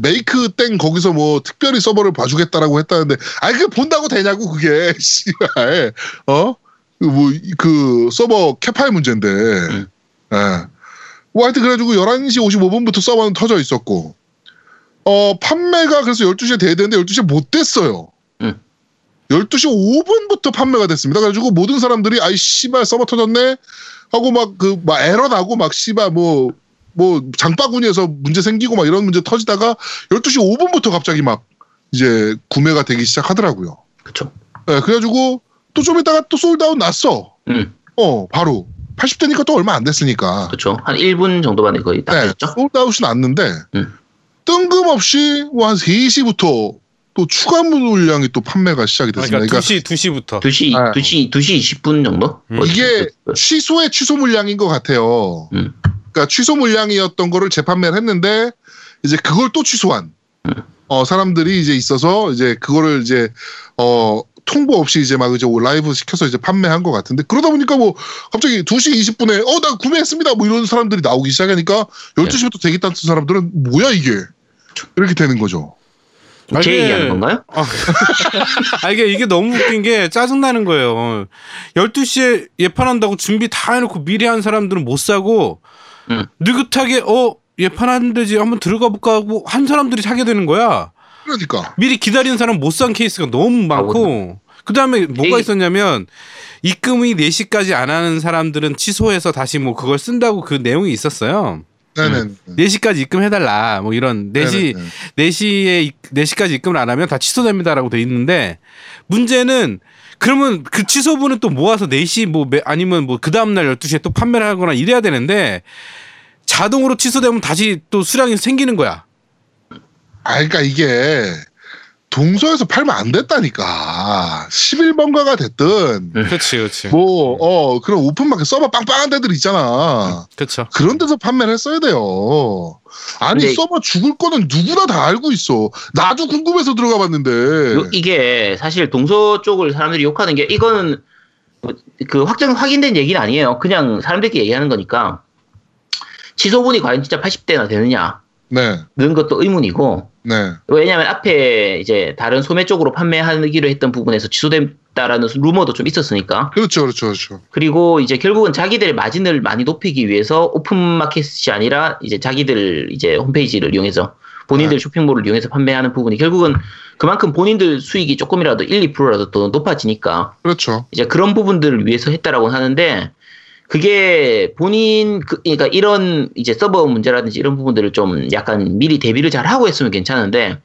메이크 땡 거기서 뭐 특별히 서버를 봐주겠다라고 했다는데 아니 그게 본다고 되냐고 그게 씨발 어? 뭐 그 서버 캐파의 문제인데 예. 뭐 하여튼 그래가지고 11시 55분부터 서버는 터져 있었고 어 판매가 그래서 12시에 돼야 되는데 12시에 못 됐어요 음. 12시 5분부터 판매가 됐습니다 그래가지고 모든 사람들이 아이 씨발 서버 터졌네 하고 막 그 막 에러 나고 막 씨발 뭐 뭐 장바구니에서 문제 생기고 막 이런 문제 터지다가 12시 5분부터 갑자기 막 이제 구매가 되기 시작하더라고요. 그렇죠. 네, 그래가지고 또 좀 있다가 또 솔드아웃 났어. 음. 어, 바로. 80대니까 또 얼마 안 됐으니까. 그렇죠. 한 1분 정도 만에 거의 딱 네, 됐죠. 솔드아웃이 났는데 음. 뜬금없이 뭐 한 3시부터 또 추가 물량이 또 판매가 시작이 됐습니다. 그러니까 그러니까 2시 2시부터. 2시, 아. 2시, 2시 20분 정도? 음. 뭐 이게 그- 취소의 취소 물량인 것 같아요. 음. 그러니까 취소 물량이었던 거를 재판매를 했는데 이제 그걸 또 취소한 음. 어, 사람들이 이제 있어서 이제 그거를 이제 어 통보 없이 이제 막 이제 라이브 시켜서 이제 판매한 것 같은데 그러다 보니까 뭐 갑자기 2시 20분에 어 나 구매했습니다 뭐 이런 사람들이 나오기 시작하니까 12시부터 되겠다는 사람들은 뭐야 이게 이렇게 되는 거죠. 아, 제 이게- 얘기하는 건가요? 아 이게 이게 너무 웃긴 게 짜증 나는 거예요. 12시에 예판한다고 준비 다 해놓고 미리 한 사람들은 못 사고 음. 느긋하게 어 예판하는 데지 한번 들어가 볼까 하고 한 사람들이 사게 되는 거야. 그러니까 미리 기다리는 사람 못 산 케이스가 너무 많고 그 다음에 뭐가. 있었냐면 입금이 4시까지 안 하는 사람들은 취소해서 다시 뭐 그걸 쓴다고 그 내용이 있었어요. 네네. 4시까지 입금해달라 뭐 이런 4시 네네. 4시에 4시까지 입금을 안 하면 다 취소됩니다라고 돼 있는데 문제는 그러면 그 취소분은 또 모아서 4시 뭐 매- 아니면 뭐 그 다음 날 12시에 또 판매를 하거나 이래야 되는데 자동으로 취소되면 다시 또 수량이 생기는 거야. 아, 그러니까 이게 동서에서 팔면 안 됐다니까. 11번가가 됐든 그렇지, 그렇지. 뭐 어 그런 오픈마켓 서버 빵빵한 데들 있잖아. 그렇죠. 그런 데서 판매를 했어야 돼요. 아니 근데- 서버 죽을 거는 누구나 다 알고 있어. 나도 궁금해서 들어가 봤는데. 요- 이게 사실 동서 쪽을 사람들이 욕하는 게 이거는 그 확정 확인된 얘기는 아니에요. 그냥 사람들끼리 얘기하는 거니까 취소분이 과연 진짜 80대나 되느냐 네, 는 것도 의문이고 네, 왜냐하면 앞에 이제 다른 소매 쪽으로 판매하기로 했던 부분에서 취소됐다라는 루머도 좀 있었으니까 그렇죠, 그렇죠, 그렇죠. 그리고 이제 결국은 자기들의 마진을 많이 높이기 위해서 오픈 마켓이 아니라 이제 자기들 이제 홈페이지를 이용해서 본인들 네. 쇼핑몰을 이용해서 판매하는 부분이 결국은 그만큼 본인들 수익이 조금이라도 1, 2%라도 더 높아지니까 그렇죠. 이제 그런 부분들을 위해서 했다라고 하는데 그게 본인 그, 그러니까 이런 이제 서버 문제라든지 이런 부분들을 좀 약간 미리 대비를 잘 하고 했으면 괜찮은데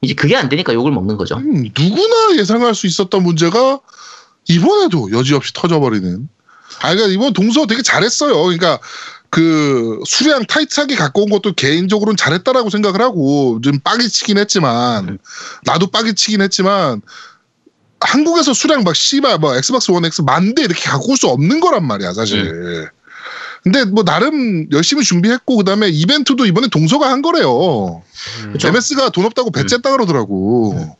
이제 그게 안 되니까 욕을 먹는 거죠. 음, 누구나 예상할 수 있었던 문제가 이번에도 여지없이 터져버리는. 아, 그러니까 이번 동서 되게 잘했어요. 그러니까 그 수량 타이트하게 갖고 온 것도 개인적으로는 잘했다라고 생각을 하고 좀 빡이 치긴 했지만 나도 빡이 치긴 했지만 한국에서 수량 막 씨발 뭐 엑스박스 원 X 만대 이렇게 갖고 올 수 없는 거란 말이야 사실. 근데 뭐 나름 열심히 준비했고 그다음에 이벤트도 이번에 동서가 한 거래요. 음. 그쵸. MS가 돈 없다고 배째라 그러더라고.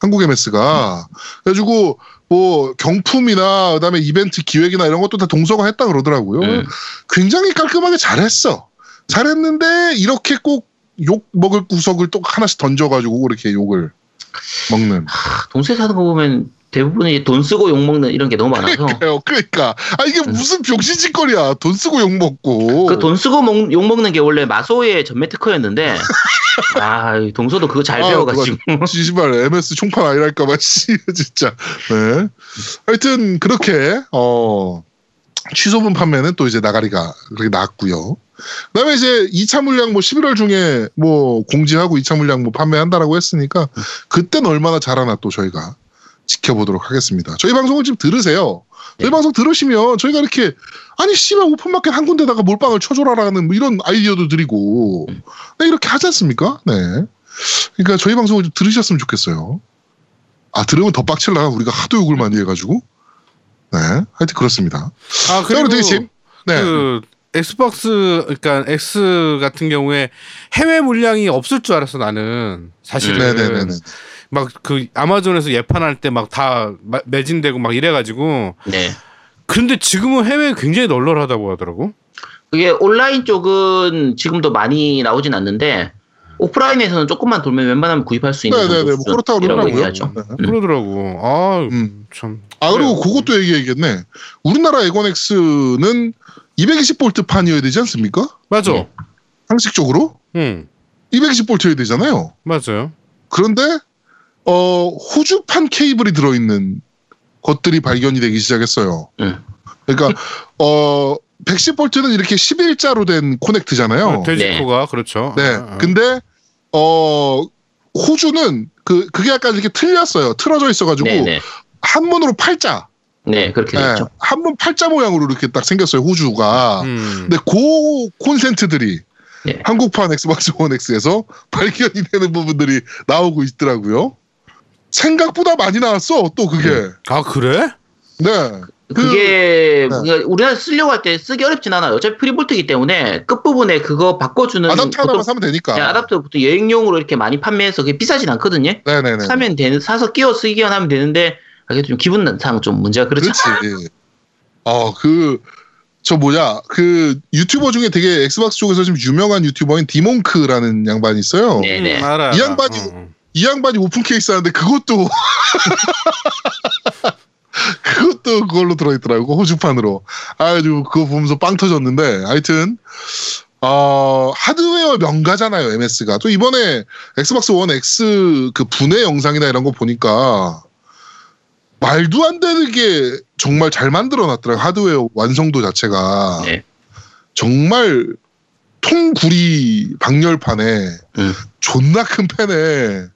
한국 MS가. 그래가지고 뭐 경품이나 그다음에 이벤트 기획이나 이런 것도 다 동서가 했다 그러더라고요. 음. 굉장히 깔끔하게 잘했어. 잘했는데 이렇게 꼭 욕 먹을 구석을 또 하나씩 던져가지고 그렇게 욕을 먹는. 하, 동시에 사는 거 보면 대부분이 돈 쓰고 욕 먹는 이런 게 너무 많아서 그러니까요. 그러니까 아 이게 무슨 병신 짓거리야. 돈 쓰고 욕 먹고. 음. 그돈 쓰고 먹, 욕 먹는 게 원래 마소의 전매 특허였는데 아, 이 동서도 그거 잘 아, 배워가지고 씨발 MS 총판 아니랄까봐 씨 진짜. 네. 하여튼 그렇게 어 취소분 판매는 또 이제 나가리가 그렇게 났고요. 그다음에 이제 2차 물량 뭐 11월 중에 뭐 공지하고 2차 물량 뭐 판매한다라고 했으니까 그때는 얼마나 잘하나 또 저희가 지켜보도록 하겠습니다. 저희 방송을 지금 들으세요. 저희 네. 방송 들으시면 저희가 이렇게 아니 씨발 오픈마켓 한 군데다가 몰빵을 쳐줘라라는 뭐 이런 아이디어도 드리고 네, 이렇게 하지 않습니까? 네. 그러니까 저희 방송을 좀 들으셨으면 좋겠어요. 아 들으면 더 빡칠라 우리가 하도 욕을 많이 해가지고 네 하여튼 그렇습니다. 아 그리고 되게 네. 그 Xbox 그러니까 X 같은 경우에 해외 물량이 없을 줄 알았어 나는 사실은 네네네네. 막 그 아마존에서 예판할 때 막 다 매진되고 막 이래가지고 네. 근데 지금은 해외 굉장히 널널하다고 하더라고. 그게 온라인 쪽은 지금도 많이 나오진 않는데 오프라인에서는 조금만 돌면 웬만하면 구입할 수 있는 네네네. 뭐 그렇다고 그러더라고요. 네. 음. 그러더라고. 아, 음. 참. 아 그리고. 그것도 얘기해야겠네. 우리나라 에곤엑스는 220볼트 판이어야 되지 않습니까? 맞아. 네. 상식적으로 응, 220볼트여야 되잖아요. 맞아요. 그런데 어 호주판 케이블이 들어있는 것들이 발견이 되기 시작했어요. 음. 그러니까 어 110볼트는 이렇게 11자로 된 코넥트잖아요. 어, 돼지코가 그렇죠. 네. 아, 아. 근데 어 호주는 그 그게 약간 이렇게 틀렸어요. 틀어져 있어가지고 네네. 한문으로 팔자. 네, 그렇게 네, 됐죠. 한문 팔자 모양으로 이렇게 딱 생겼어요. 호주가. 음. 근데 그 콘센트들이 네. 한국판 Xbox One X에서 발견이 되는 부분들이 나오고 있더라고요. 생각보다 많이 나왔어. 또 그게. 아 그래? 네. 그- 그게 네. 우리가 쓰려고 할 때 쓰기 어렵진 않아요. 어차피 free volt이기 때문에 끝부분에 그거 바꿔주는 아답터 하나만 보통- 사면 되니까. 네, 아답터부터 여행용으로 이렇게 많이 판매해서 그게 비싸진 않거든요. 네네네. 사면 되는 사서 끼워 쓰기만 하면 되는데 아, 이게 좀 기분 상 좀 문제가 그렇죠. 그렇지. 어, 그, 저 뭐냐, 그 유튜버 중에 되게 Xbox 쪽에서 좀 유명한 유튜버인 디몽크라는 양반이 있어요. 네네. 음, 알아. 이 알아. 양반이- 어, 어. 이 양반이 open case 하는데 그것도 그것도 그걸로 들어있더라고 호주판으로 아주 그거 보면서 빵 터졌는데 하여튼 어 하드웨어 명가잖아요 MS가 또 이번에 엑스박스 원 X 그 분해 영상이나 이런 거 보니까 말도 안 되게 정말 잘 만들어 놨더라고요 하드웨어 완성도 자체가 네. 정말 통구리 방열판에 음. 존나 큰 팬에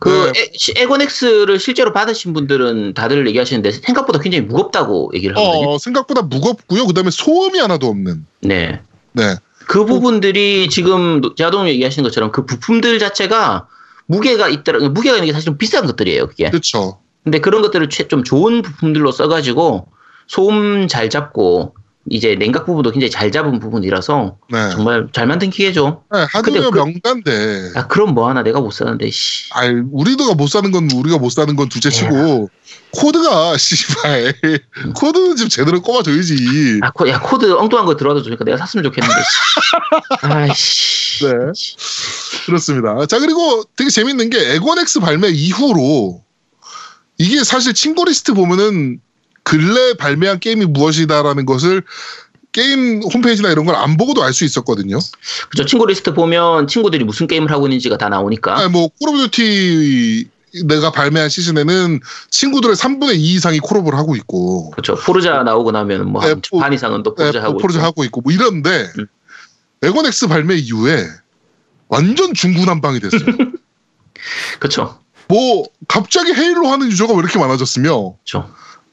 그 네. 에, 시- 엑원X를 실제로 받으신 분들은 다들 얘기하시는데 생각보다 굉장히 무겁다고 얘기를 하거든요. 어, 생각보다 무겁고요. 그다음에 소음이 하나도 없는. 네. 네. 그 부분들이 지금 자동 얘기하시는 것처럼 그 부품들 자체가 무게가 있더라. 무게가 있는 게 사실 좀 비싼 것들이에요. 그게. 그렇죠. 근데 그런 것들을 최- 좀 좋은 부품들로 써가지고 소음 잘 잡고 이제 냉각 부분도 굉장히 잘 잡은 부분이라서 네. 정말 잘 만든 기계죠. 네, 하드웨어 그- 명가인데. 야 그럼 뭐 하나 내가 못 사는데 씨. 아이, 우리도가 못 사는 건 우리가 못 사는 건 둘째치고 코드가 씨발 코드는 좀 제대로 꼽아줘야지. 아, 코, 야 코드 엉뚱한 거 들어와도 좋으니까 내가 샀으면 좋겠는데. 씨. 아이씨. 네. 그렇습니다. 자 그리고 되게 재밌는 게 엑원X 발매 이후로 이게 사실 친구 리스트 보면은 근래 발매한 게임이 무엇이다라는 것을 게임 홈페이지나 이런 걸 안 보고도 알 수 있었거든요. 그죠 친구 리스트 보면 친구들이 무슨 게임을 하고 있는지가 다 나오니까. 아니, 뭐 Call of Duty 내가 발매한 시즌에는 친구들의 3분의 2 이상이 콜옵을 하고 있고 그렇죠. Forza 나오고 나면 뭐 네, 이상은 또 네, Forza 하고 Forza 있고. 하고 있고 뭐 이런데 음. 엑원X 발매 이후에 완전 중구난방이 됐어요. 그렇죠. 뭐 갑자기 Halo 하는 유저가 왜 이렇게 많아졌으며 그렇죠.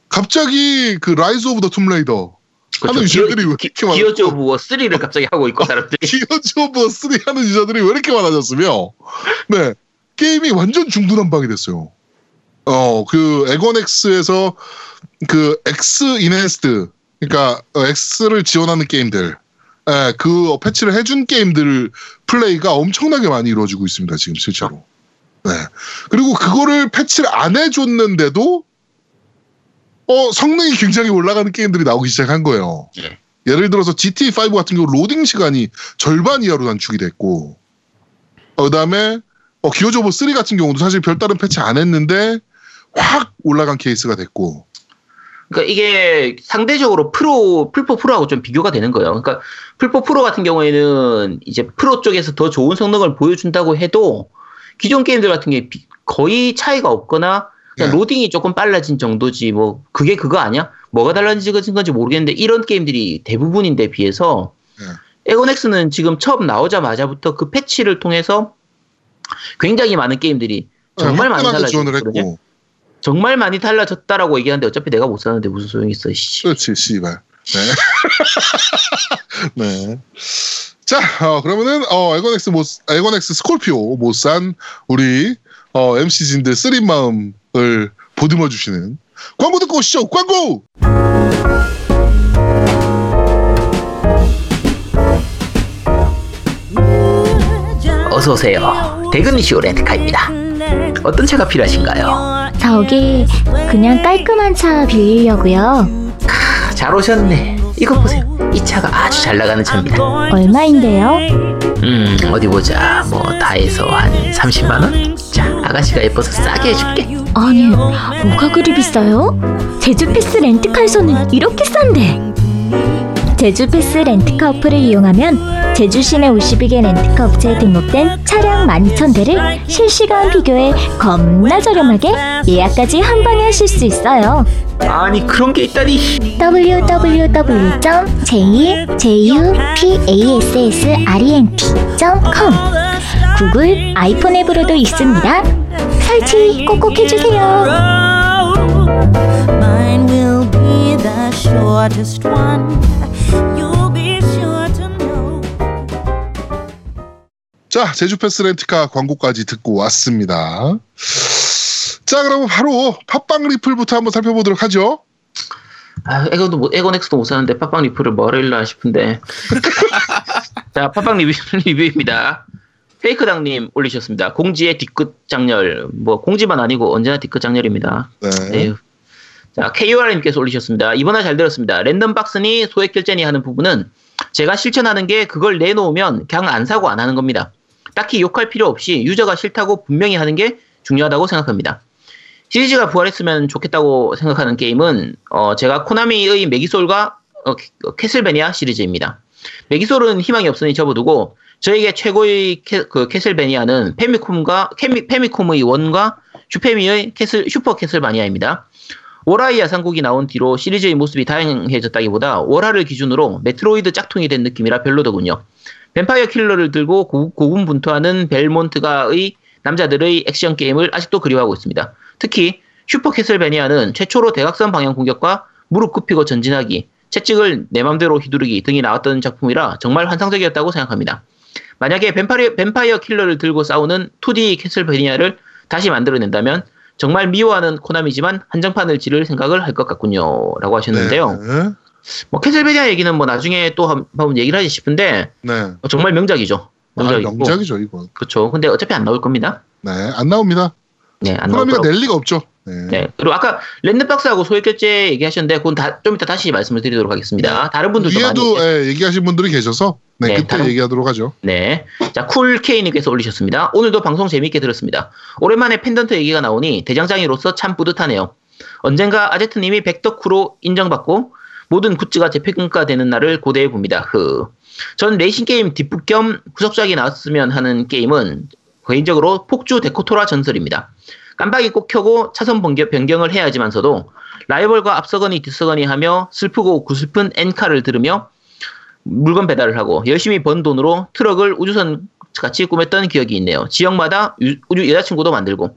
갑자기 그 Rise of the Tomb Raider 하는. 유저들이 왜 이렇게 많아? Gears of War 3를 갑자기 하고 있고 사람들이. Gears of 3 하는 유저들이 왜 이렇게 많아졌으며 네 게임이 완전 중구난방이 됐어요. 어 그 엑원엑스에서 그 X Enhanced 그러니까 어, X를 지원하는 게임들 예, 그 패치를 해준 게임들 플레이가 엄청나게 많이 이루어지고 있습니다 지금 실제로. 네. 그리고 그거를 패치를 안 해줬는데도 어 성능이 굉장히 올라가는 게임들이 나오기 시작한 거예요. 예. 예를 들어서 GTA5 같은 경우 로딩 시간이 절반 이하로 단축이 됐고 어, 그 다음에 어, Gears of 3 같은 경우도 사실 별다른 패치 안 했는데 확 올라간 케이스가 됐고 그러니까 이게 상대적으로 프로 플포 프로하고 좀 비교가 되는 거예요. 그러니까 플포 프로 같은 경우에는 이제 프로 쪽에서 더 좋은 성능을 보여준다고 해도 기존 게임들 같은 게 비- 거의 차이가 없거나 그냥 네. 로딩이 조금 빨라진 정도지 뭐 그게 그거 아니야? 뭐가 달라진 건지 모르겠는데 이런 게임들이 대부분인데 비해서 네. 엑원엑스는 지금 처음 나오자마자부터 그 패치를 통해서 굉장히 많은 게임들이 정말 많이 화끈하게 지원을 달라졌거든요. 했고 정말 많이 달라졌다라고 얘기하는데 어차피 내가 못 사는데 무슨 소용이 있어. 씨. 그렇지 씨발 네. 네. 자 어, 그러면은 어, 엑원엑스 못 엑원엑스 스콜피오 못 산 우리 어, MC진들 쓰린 마음 을 보듬어 주시는 광고 듣고 오시죠 광고 어서 오세요. 대근 이슈 렌트카입니다. 어떤 차가 필요하신가요? 저기 그냥 깔끔한 차 빌리려고요. 아, 잘 오셨네. 이거 보세요. 이 차가 아주 잘 나가는 차입니다. 얼마인데요? 음, 어디 보자. 뭐 다 해서 한 30만 원? 자, 아가씨가 예뻐서 싸게 해줄게. 아니 뭐가 그리 비싸요? 제주 패스 렌트카에서는 이렇게 싼데. 제주 패스 렌트카 어플을 이용하면 제주 시내 52개 렌트카 업체에 등록된 차량 12,000대를 실시간 비교해 겁나 저렴하게 예약까지 한 방에 하실 수 있어요. 아니 그런 게 있다니. www.jupassrent.com 구글 아이폰 앱으로도 있습니다. 설치 꼭꼭 해주세요. Mine will be the shortest one. You'll be sure to know. 자 제주 패스 렌트카 광고까지 듣고 왔습니다 자 그러면 바로 팟빵 리플부터 한번 살펴보도록 하죠 아, 에고도 못, 에고 넥스도 못 사는데 팟빵 리뷰를 뭐라 일나 싶은데. 자, 팟빵 리뷰, 리뷰입니다. 페이크당님 올리셨습니다. 공지의 뒤끝 장렬. 뭐, 공지만 아니고 언제나 뒤끝 장렬입니다. 네. 에휴. 자, KUR님께서 올리셨습니다. 이번화 잘 들었습니다. 랜덤 박스니 소액 결제니 하는 부분은 제가 실천하는 게 그걸 내놓으면 그냥 안 사고 안 하는 겁니다. 딱히 욕할 필요 없이 유저가 싫다고 분명히 하는 게 중요하다고 생각합니다. 시리즈가 부활했으면 좋겠다고 생각하는 게임은 어, 제가 코나미의 메기솔과 어, 캐- 어, 캐슬베니아 시리즈입니다. 메기솔은 희망이 없으니 접어두고 저에게 최고의 캐, 그 캐슬베니아는 패미콤과 패미, 패미콤의 원과 슈패미의 캐슬 슈퍼 캐슬베니아입니다. 월화의 야상국이 나온 뒤로 시리즈의 모습이 다양해졌다기보다 월화를 기준으로 메트로이드 짝퉁이 된 느낌이라 별로더군요. 뱀파이어 킬러를 들고 고, 고 군분투하는 벨몬트가의 남자들의 액션 게임을 아직도 그리워하고 있습니다. 특히 슈퍼 캐슬베니아는 최초로 대각선 방향 공격과 무릎 굽히고 전진하기, 채찍을 내 맘대로 휘두르기 등이 나왔던 작품이라 정말 환상적이었다고 생각합니다. 만약에 뱀파이어, 뱀파이어 킬러를 들고 싸우는 2D 캐슬베니아를 다시 만들어낸다면 정말 미워하는 코나미지만 한정판을 지를 생각을 할 것 같군요. 라고 하셨는데요. 네. 뭐 캐슬베니아 얘기는 뭐 나중에 또 한- 한번 얘기를 하지 싶은데 네. 어, 정말 명작이죠. 아, 명작이고. 명작이죠 이건 그렇죠. 근데 어차피 안 나올 겁니다. 네 안 나옵니다 네, 안 코나미가. 낼 리가 없죠 네. 네. 그리고 아까 랜덤박스하고 소액 결제 얘기하셨는데 그건 다, 좀 이따 다시 말씀을 드리도록 하겠습니다. 다른 분들도 많이 예, 얘기하신 분들이 계셔서 네, 네, 그때 다른- 얘기하도록 하죠 네. 자, 쿨케이님께서 올리셨습니다. 오늘도 방송 재밌게 들었습니다. 오랜만에 펜던트 얘기가 나오니 대장장이로서 참 뿌듯하네요. 언젠가 아제트님이 백덕후로 인정받고 모든 굿즈가 재평가 되는 날을 고대해 봅니다. 흐. 전 레이싱 게임 뒷북 겸 후속작이 나왔으면 하는 게임은 개인적으로 폭주 데코토라 전설입니다. 깜빡이 꼭 켜고 차선 변경, 변경을 해야지만서도 라이벌과 앞서거니 뒤서거니 하며 슬프고 구슬픈 엔카를 들으며 물건 배달을 하고 열심히 번 돈으로 트럭을 우주선 같이 꾸몄던 기억이 있네요. 지역마다 유- 우주 여자친구도 만들고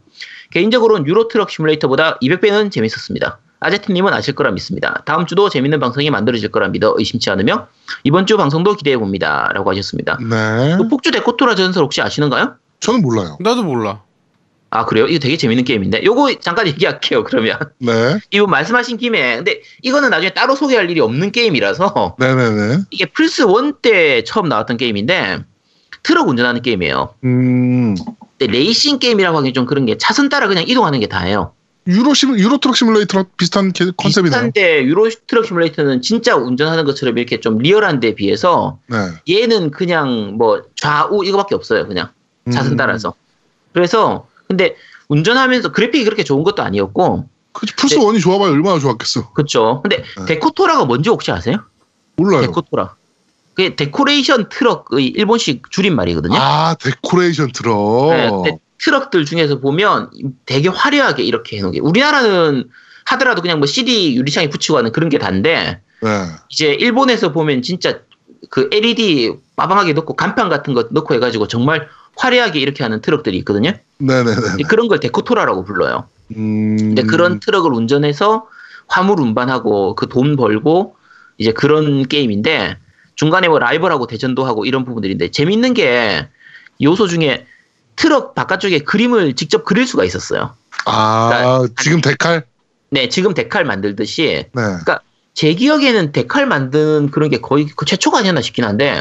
개인적으로는 유로 트럭 시뮬레이터보다 200배는 재밌었습니다. 아제트님은 아실 거라 믿습니다. 다음 주도 재밌는 방송이 만들어질 거라 믿어 의심치 않으며 이번 주 방송도 기대해 봅니다. 라고 하셨습니다. 네 그 폭주 데코토라 전설 혹시 아시는가요? 저는 몰라요 나도 몰라. 아 그래요? 이거 되게 재밌는 게임인데 요거 잠깐 얘기할게요. 그러면 네 이거 말씀하신 김에 근데 이거는 나중에 따로 소개할 일이 없는 게임이라서 네네네 이게 플스 1때 처음 나왔던 게임인데 트럭 운전하는 게임이에요. 음 근데 레이싱 게임이라고 하기 좀 그런 게 차선 따라 그냥 이동하는 게 다예요. 유로 시 유로 트럭 시뮬레이터랑 비슷한 게- 컨셉이네요. 비슷한데 유로 트럭 시뮬레이터는 진짜 운전하는 것처럼 이렇게 좀 리얼한 데 비해서 네. 얘는 그냥 뭐 좌우 이거밖에 없어요. 그냥 차선 음. 따라서. 그래서 근데 운전하면서 그래픽이 그렇게 좋은 것도 아니었고 그치, 플스 원이 좋아봐야 얼마나 좋았겠어. 그렇죠. 근데 네. 데코토라가 뭔지 혹시 아세요? 몰라요. デコトラ. 그게 데코레이션 트럭의 일본식 줄임말이거든요. 아 데코레이션 트럭. 네, 트럭들 중에서 보면 되게 화려하게 이렇게 해놓은 게 우리나라는 하더라도 그냥 뭐 CD 유리창에 붙이고 하는 그런 게 단데 네. 이제 일본에서 보면 진짜 그 LED 빠방하게 넣고 간판 같은 거 넣고 해가지고 정말 화려하게 이렇게 하는 트럭들이 있거든요. 네네네. 그런 걸 데코토라라고 불러요. 음. 근데 그런 트럭을 운전해서 화물 운반하고 그 돈 벌고 이제 그런 게임인데 중간에 뭐 라이벌하고 대전도 하고 이런 부분들인데 재밌는 게 요소 중에 트럭 바깥쪽에 그림을 직접 그릴 수가 있었어요. 아 지금 decal. 네, 지금 decal 만들듯이 네. 제 기억에는 decal 만드는 그런 게 거의 그 최초가 아니었나 싶긴 한데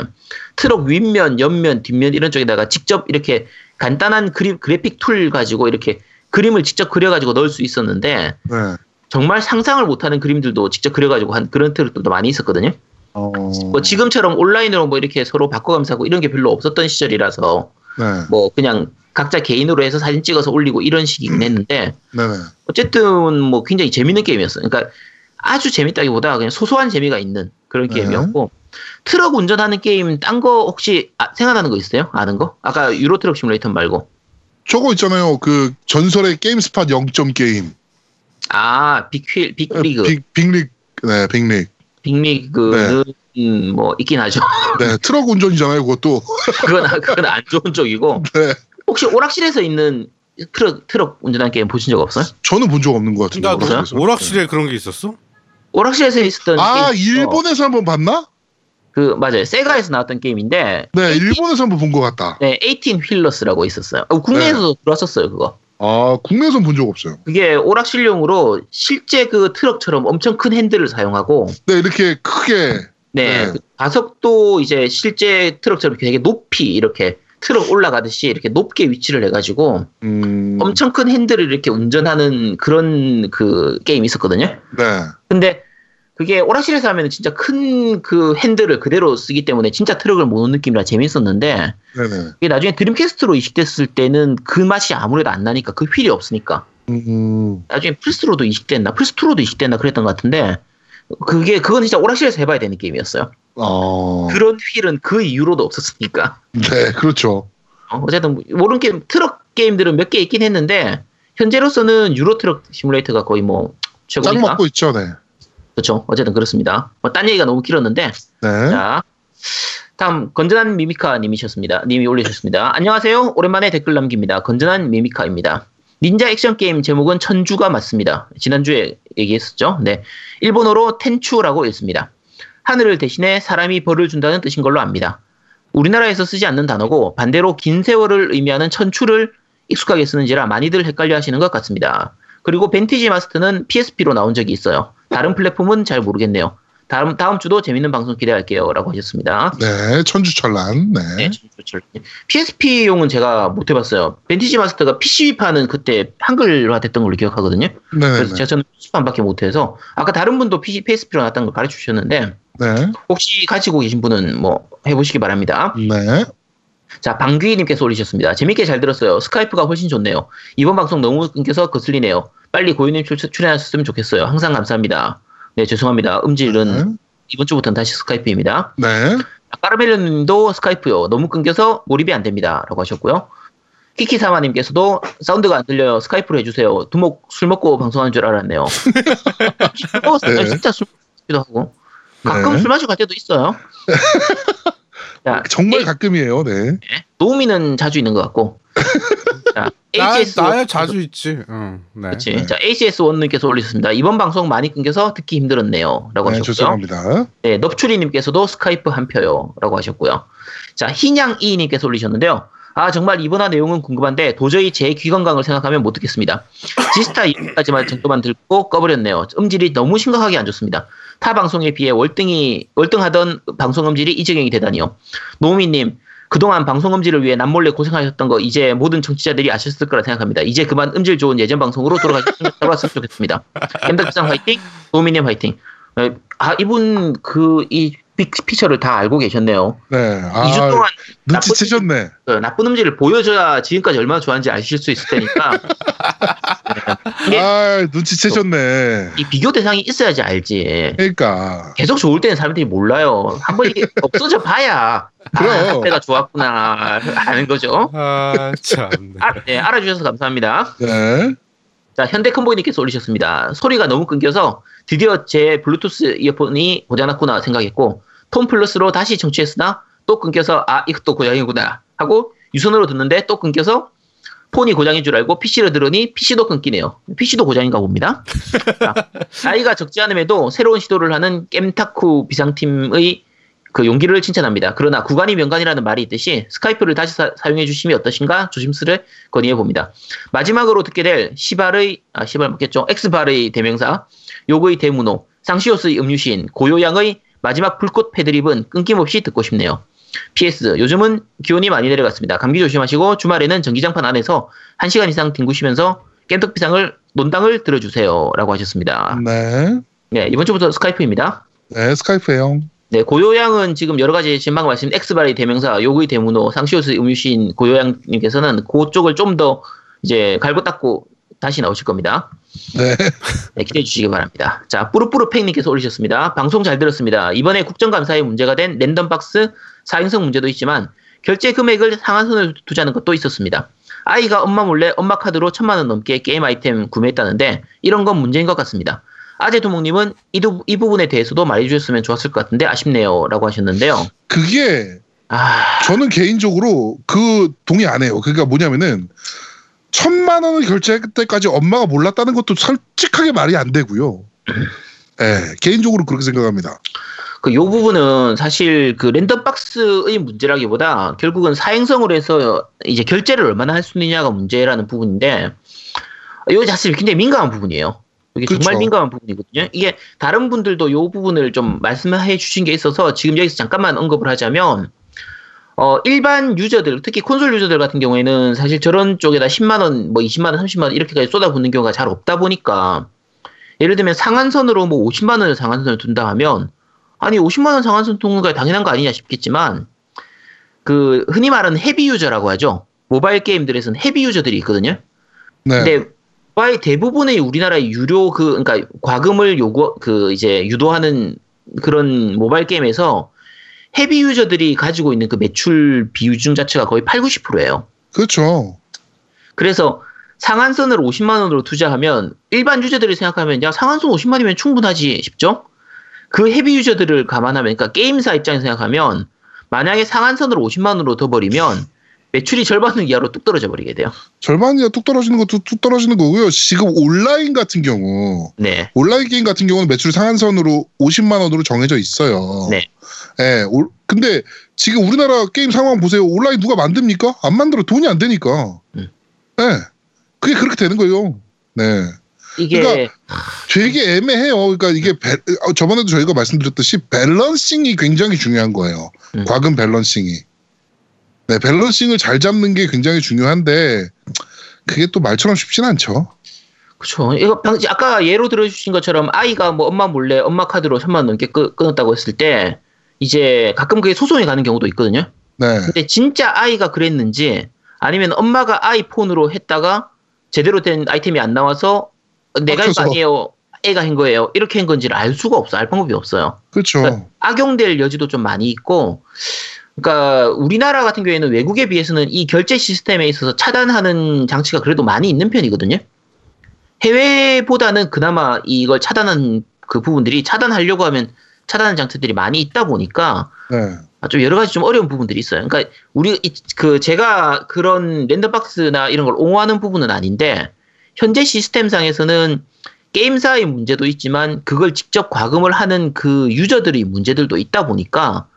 트럭 윗면, 옆면, 뒷면 이런 쪽에다가 직접 이렇게 간단한 그림 그래픽 툴 가지고 이렇게 그림을 직접 그려가지고 넣을 수 있었는데 네. 정말 상상을 못하는 그림들도 직접 그려가지고 한 그런 트럭들도 많이 있었거든요. 어. 뭐 지금처럼 온라인으로 뭐 이렇게 서로 바꿔가면서 하고 이런 게 별로 없었던 시절이라서 네. 뭐 그냥 각자 개인으로 해서 사진 찍어서 올리고 이런 식이긴 했는데 네네. 어쨌든 뭐 굉장히 재밌는 게임이었어요. 그러니까 아주 재밌다기보다 그냥 소소한 재미가 있는 그런 네. 게임이었고 트럭 운전하는 게임 딴 거 혹시 아- 생각나는 거 있어요? 아는 거? 아까 유로 트럭 시뮬레이터 말고 저거 있잖아요. 그 전설의 게임스팟 0점 게임. 아 빅휠 빅리그 빅 빅릭. 네, 빅릭. 빅릭은 음, 뭐 있긴 하죠. 네, 트럭 운전이잖아요. 그것도. 그건 그건 안 좋은 쪽이고 네. 혹시 오락실에서 있는 트럭 트럭 운전하는 게임 보신 적 없어요? 저는 본 적 없는 것 같은데. 나도 오락실에서. 오락실에 그런 게 있었어? 오락실에서 있었던 아, 게임, 어, 일본에서 한번 봤나? 그 맞아요 세가에서 나왔던 게임인데 네, 일본에서 한번 본 것 같다. 네, 18 휠러스라고 있었어요. 어, 국내에서도 들어왔었어요, 그거. 아, 국내에선 본적 없어요. 그게 오락실용으로 실제 그 트럭처럼 엄청 큰 핸들을 사용하고, 네, 이렇게 크게. 네, 네. 그 좌석도 이제 실제 트럭처럼 되게 높이 이렇게 트럭 올라가듯이 이렇게 높게 위치를 해가지고 음. 엄청 큰 핸들을 이렇게 운전하는 그런 그 게임이 있었거든요. 네. 근데 그게 오락실에서 하면 진짜 큰 그 핸들을 그대로 쓰기 때문에 진짜 트럭을 모는 느낌이라 재밌었는데 네네. 이게 나중에 드림캐스트로 이식됐을 때는 그 맛이 아무래도 안 나니까 그 휠이 없으니까 음. 나중에 플스2로도 이식됐나 플스2로도 이식됐나 그랬던 것 같은데 그게 그건 진짜 오락실에서 해봐야 되는 게임이었어요. 어. 그런 휠은 그 이후로도 없었으니까. 네, 그렇죠. 어, 어쨌든 뭐 모르는 게임 트럭 게임들은 몇 개 있긴 했는데 현재로서는 유로 트럭 시뮬레이터가 거의 뭐짱 최고니까. 먹고 있죠, 네. 그렇죠. 어쨌든 그렇습니다. 뭐 딴 얘기가 너무 길었는데 네. 자 다음 건전한 미미카 님이셨습니다. 님이 올리셨습니다. 안녕하세요. 오랜만에 댓글 남깁니다. 건전한 미미카입니다. 닌자 액션 게임 제목은 천주가 맞습니다. 지난주에 얘기했었죠. 네. 일본어로 텐추라고 읽습니다. 하늘을 대신해 사람이 벌을 준다는 뜻인 걸로 압니다. 우리나라에서 쓰지 않는 단어고 반대로 긴 세월을 의미하는 천추를 익숙하게 쓰는지라 많이들 헷갈려 하시는 것 같습니다. 그리고 벤티지 마스터는 PSP로 나온 적이 있어요. 다른 플랫폼은 잘 모르겠네요. 다음, 다음 주도 재밌는 방송 기대할게요. 라고 하셨습니다. 네, 천주철란. 네. 네, 좋죠. PSP용은 제가 못 해봤어요. 벤티지 마스터가 PC판은 그때 한글화 됐던 걸로 기억하거든요. 네. 그래서 제가 저는 PC판밖에 못해서 아까 다른 분도 PC, PSP로 나왔다는 걸 가르쳐 주셨는데 네. 혹시 가지고 계신 분은 뭐 해보시기 바랍니다. 네. 자, 방귀님께서 올리셨습니다. 재밌게 잘 들었어요. 스카이프가 훨씬 좋네요. 이번 방송 너무 끊겨서 거슬리네요. 빨리 고유님 출- 출연하셨으면 좋겠어요. 항상 감사합니다. 네, 죄송합니다. 음질은 네. 이번 주부터는 다시 스카이프입니다. 네. 까르멜로님도 스카이프요. 너무 끊겨서 몰입이 안 됩니다. 라고 하셨고요. 키키사마님께서도 사운드가 안 들려요. 스카이프로 해주세요. 두목 술 먹고 방송하는 줄 알았네요. 술 먹었어요. 네. 진짜 술 먹기도 하고. 가끔 네. 술 마시고 갈 때도 있어요. 자, 정말 가끔이에요. 네. 노우미는 자주 있는 것 같고. 자, 나, HS 나야 자주 있지. 응. 네. 그렇지. 네. 자, ACS1님께서 올리셨습니다. 이번 방송 많이 끊겨서 듣기 힘들었네요. 라고 네, 하셨고요. 죄송합니다. 네, 넙추리님께서도 스카이프 한 표요. 라고 하셨고요. 자, 희냥이님께서 올리셨는데요. 아, 정말 이번화 내용은 궁금한데 도저히 제 귀 건강을 생각하면 못 듣겠습니다. 지스타 2까지만 정도만 듣고 꺼버렸네요. 음질이 너무 심각하게 안 좋습니다. 타 방송에 비해 월등히, 월등하던 방송 음질이 이 지경이 되다니요. 노미님, 그동안 방송 음질을 위해 남몰래 고생하셨던 거 이제 모든 청취자들이 아셨을 거라 생각합니다. 이제 그만 음질 좋은 예전 방송으로 돌아가셨으면 좋겠습니다. 겜덕비상 화이팅, 도미님 화이팅. 어, 아 이분 그 이 피처를 다 알고 계셨네요. 네. 2주 아, 동안 눈치채셨네. 그 나쁜 음질을 보여줘야 지금까지 얼마나 좋아하는지 아실 수 있을 테니까 아, 눈치채셨네. 이 비교 대상이 있어야지 알지. 그러니까. 계속 좋을 때는 사람들이 몰라요. 한 번 이게 없어져 봐야 그럼. 아, 때가 좋았구나 하는 거죠. 아, 참. 아, 네, 알아주셔서 감사합니다. 네. 자, 현대 컴보이님께서 올리셨습니다. 소리가 너무 끊겨서 드디어 제 블루투스 이어폰이 고장났구나 생각했고 톤 플러스로 다시 청취했으나 또 끊겨서 아 이것도 고장이구나 하고 유선으로 듣는데 또 끊겨서 폰이 고장인 줄 알고 PC로 들으니 PC도 끊기네요. PC도 고장인가 봅니다. 자, 나이가 적지 않음에도 새로운 시도를 하는 겜타쿠 비상팀의 그 용기를 칭찬합니다. 그러나 구간이 명간이라는 말이 있듯이 스카이프를 다시 사, 용해 주심이 어떠신가 조심스레 건의해 봅니다. 마지막으로 듣게 될 시발의 아 시발 맞겠죠? 엑스발의 대명사 요거의 대문호 상시오스의 음유시인 고요양의 마지막 불꽃 패드립은 끊김없이 듣고 싶네요. PS 요즘은 기온이 많이 내려갔습니다. 감기 조심하시고 주말에는 전기장판 안에서 1시간 이상 뒹구시면서 깸떡비상을 논당을 들어주세요 라고 하셨습니다. 네. 네 이번 주부터 스카이프입니다. 네, 스카이프예요. 네, 고요양은 지금 여러 가지 방금 말씀 엑스발의 대명사, 요구의 대문호, 상시오스 음유시인 고요양님께서는 그쪽을 좀 더 이제 갈고 닦고 다시 나오실 겁니다. 네. 네, 기대해 주시기 바랍니다. 자, 뿌르뿌르팽님께서 올리셨습니다. 방송 잘 들었습니다. 이번에 국정감사에 문제가 된 랜덤박스 4인성 문제도 있지만 결제 금액을 상한선을 두자는 것도 있었습니다. 아이가 엄마 몰래 엄마 카드로 천만 원 넘게 게임 아이템 구매했다는데 이런 건 문제인 것 같습니다. 아재 두목님은 이, 두- 이 부분에 대해서도 말해주셨으면 좋았을 것 같은데 아쉽네요. 라고 하셨는데요. 그게 아, 저는 개인적으로 그 동의 안 해요. 그러니까 뭐냐면은 천만 원을 결제할 때까지 엄마가 몰랐다는 것도 솔직하게 말이 안 되고요. 예, 개인적으로 그렇게 생각합니다. 그 요 부분은 사실 그 랜덤박스의 문제라기보다 결국은 사행성으로 해서 이제 결제를 얼마나 할 수 있느냐가 문제라는 부분인데 요 자체 굉장히 민감한 부분이에요. 이게 정말 그렇죠. 민감한 부분이거든요. 이게 다른 분들도 요 부분을 좀 말씀해 주신 게 있어서 지금 여기서 잠깐만 언급을 하자면 어, 일반 유저들, 특히 콘솔 유저들 같은 경우에는 사실 저런 쪽에다 10만원, 뭐 20만원, 30만원 이렇게까지 쏟아붓는 경우가 잘 없다 보니까 예를 들면 상한선으로 뭐 50만원을 상한선을 둔다 하면 아니 50만 원 상한선 두는 거 당연한 거 아니냐 싶겠지만 그 흔히 말하는 헤비 유저라고 하죠. 모바일 게임들에서는 헤비 유저들이 있거든요. 네. 근데 거의 대부분의 우리나라의 유료 그 그러니까 과금을 요구 그 이제 유도하는 그런 모바일 게임에서 헤비 유저들이 가지고 있는 그 매출 비율중 자체가 거의 8, 90%예요. 그렇죠. 그래서 상한선을 50만 원으로 투자하면 일반 유저들이 생각하면 야 상한선 50만이면 충분하지 싶죠? 그 헤비 유저들을 감안하면 그러니까 게임사 입장에서 생각하면 만약에 상한선을 50만 원으로 더 버리면 매출이 절반은 이하로 뚝 떨어져 버리게 돼요. 절반이야 뚝 떨어지는 것도 뚝 떨어지는 거고요. 지금 온라인 같은 경우 네. 온라인 게임 같은 경우는 매출 상한선으로 50만 원으로 정해져 있어요. 네. 예. 올- 근데 지금 우리나라 게임 상황 보세요. 온라인 누가 만듭니까? 안 만들어 돈이 안 되니까. 음. 예. 그게 그렇게 되는 거예요. 네. 이게 그러니까 되게 애매해요. 그러니까 이게 배- 어, 저번에도 저희가 말씀드렸듯이 balancing이 굉장히 중요한 거예요. 음. 과금 balancing이. 네, balancing을 잘 잡는 게 굉장히 중요한데 그게 또 말처럼 쉽진 않죠. 그렇죠. 이거 방- 아까 예로 들어주신 것처럼 아이가 뭐 엄마 몰래 엄마 카드로 천만 원 넘게 끊, 끊었다고 했을 때 이제 가끔 그게 소송이 가는 경우도 있거든요. 네. 근데 진짜 아이가 그랬는지 아니면 엄마가 아이 폰으로 했다가 제대로 된 아이템이 안 나와서 내가 한거 빡쳐서. 아니에요. 애가 한 거예요. 이렇게 한 건지를 알 수가 없어. 알 방법이 없어요. 그렇죠. 그러니까 악용될 여지도 좀 많이 있고, 그러니까 우리나라 같은 경우에는 외국에 비해서는 이 결제 시스템에 있어서 차단하는 장치가 그래도 많이 있는 편이거든요. 해외보다는 그나마 이걸 차단한 그 부분들이 차단하려고 하면 차단하는 장치들이 많이 있다 보니까 네. 아, 좀 여러 가지 좀 어려운 부분들이 있어요. 그러니까 우리 이- 그 제가 그런 랜덤박스나 이런 걸 옹호하는 부분은 아닌데 현재 시스템상에서는 게임사의 문제도 있지만 그걸 직접 과금을 하는 그 유저들의 문제들도 있다 보니까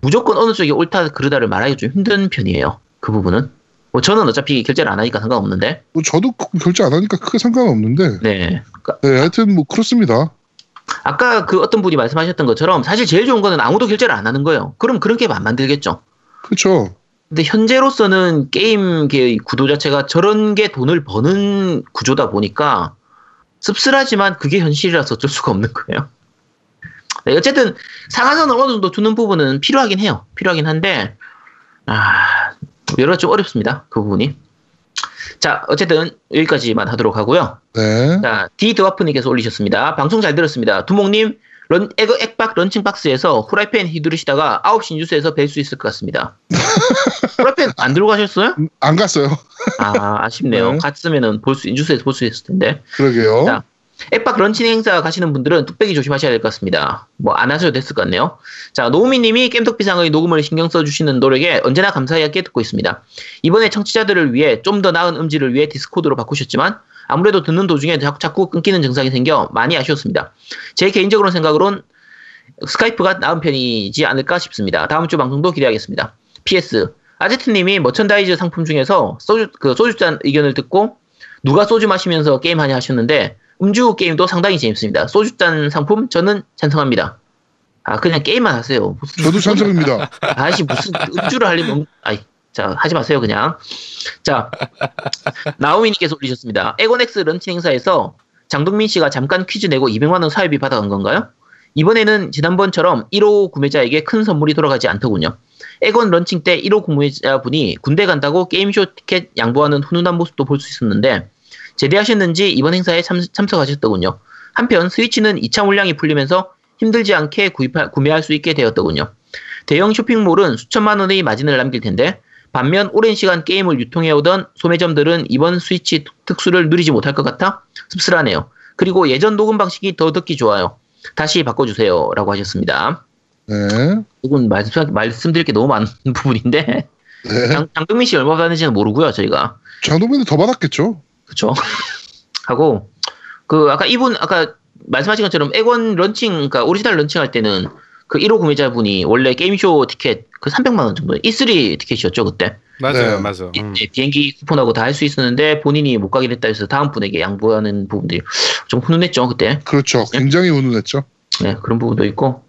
무조건 어느 쪽이 옳다 그르다를 말하기 좀 힘든 편이에요. 그 부분은. 뭐 저는 어차피 결제를 안 하니까 상관없는데. 뭐 저도 그- 결제 안 하니까 크게 상관없는데. 네. 그러니까 네, 하여튼 뭐 그렇습니다. 아까 그 어떤 분이 말씀하셨던 것처럼 사실 제일 좋은 거는 아무도 결제를 안 하는 거예요. 그럼 그런 게임 안 만들겠죠. 그렇죠. 근데 현재로서는 게임계의 구도 자체가 저런 게 돈을 버는 구조다 보니까 씁쓸하지만 그게 현실이라서 어쩔 수가 없는 거예요. 네, 어쨌든 상한선을 어느 정도 두는 부분은 필요하긴 해요. 필요하긴 한데 아 여러 가지 좀 어렵습니다. 그 부분이. 자 어쨌든 여기까지만 하도록 하고요. 네. 자, 디드와프님께서 올리셨습니다. 방송 잘 들었습니다. 두목님, 런, 액, 엑박 런칭 박스에서 후라이팬 휘두르시다가 9시 뉴스에서 뵐 수 있을 것 같습니다. 후라이팬 안 들고 가셨어요? 안 갔어요. 아, 아쉽네요. 네. 갔으면은 볼 수, 뉴스에서 볼 수 있을 텐데. 그러게요. 자, 엑박 런칭 행사 가시는 분들은 뚝배기 조심하셔야 될 것 같습니다. 뭐 안 하셔도 됐을 것 같네요. 자, 노우미님이 겜덕비상의 녹음을 신경 써주시는 노력에 언제나 감사하게 듣고 있습니다. 이번에 청취자들을 위해 좀 더 나은 음질을 위해 디스코드로 바꾸셨지만 아무래도 듣는 도중에 자꾸, 자꾸 끊기는 증상이 생겨 많이 아쉬웠습니다. 제 개인적으로는 생각으론 스카이프가 나은 편이지 않을까 싶습니다. 다음 주 방송도 기대하겠습니다. PS 아제트님이 merchandise 상품 중에서 소주 그 소주잔 의견을 듣고 누가 소주 마시면서 게임하냐 하셨는데 음주 게임도 상당히 재밌습니다. 소주잔 상품 저는 찬성합니다. 아 그냥 게임만 하세요. 무슨 저도 찬성입니다. 아씨 무슨 음주를 하려면 음- 아이 자 하지 마세요 그냥 자 나오미님께서 올리셨습니다 엑원엑스 런칭 행사에서 장동민 씨가 잠깐 퀴즈 내고 200만 원 사회비 받아간 건가요? 이번에는 지난번처럼 1호 구매자에게 큰 선물이 돌아가지 않더군요. 엑원 런칭 때 1호 구매자분이 군대 간다고 게임쇼 티켓 양보하는 훈훈한 모습도 볼 수 있었는데 제대하셨는지 이번 행사에 참, 참석하셨더군요. 한편 스위치는 2차 물량이 풀리면서 힘들지 않게 구입할, 구매할 수 있게 되었더군요. 대형 쇼핑몰은 수천만 원의 마진을 남길 텐데 반면 오랜 시간 게임을 유통해오던 소매점들은 이번 스위치 특- 특수를 누리지 못할 것 같아 씁쓸하네요. 그리고 예전 녹음 방식이 더 듣기 좋아요. 다시 바꿔주세요. 라고 하셨습니다. 네. 이건 말씀, 말씀드릴 게 너무 많은 부분인데 네. 장, 장동민 씨 얼마 받는지는 모르고요. 저희가. 장동민은 더 받았겠죠. 그쵸. 하고, 그, 아까 이분, 아까 말씀하신 것처럼 엑원 런칭, 그러니까 오리지널 런칭 할 때는 그 1호 구매자분이 원래 게임쇼 티켓 그 300만 원 정도, E3 티켓이었죠, 그때. 맞아요, 네. 맞아. 이- 음. 네, 비행기 쿠폰하고 다 할 수 있었는데 본인이 못 가게 됐다 해서 다음 분에게 양보하는 부분들이 좀 훈훈했죠, 그때. 그렇죠. 굉장히 훈훈했죠. 네, 그런 부분도 있고.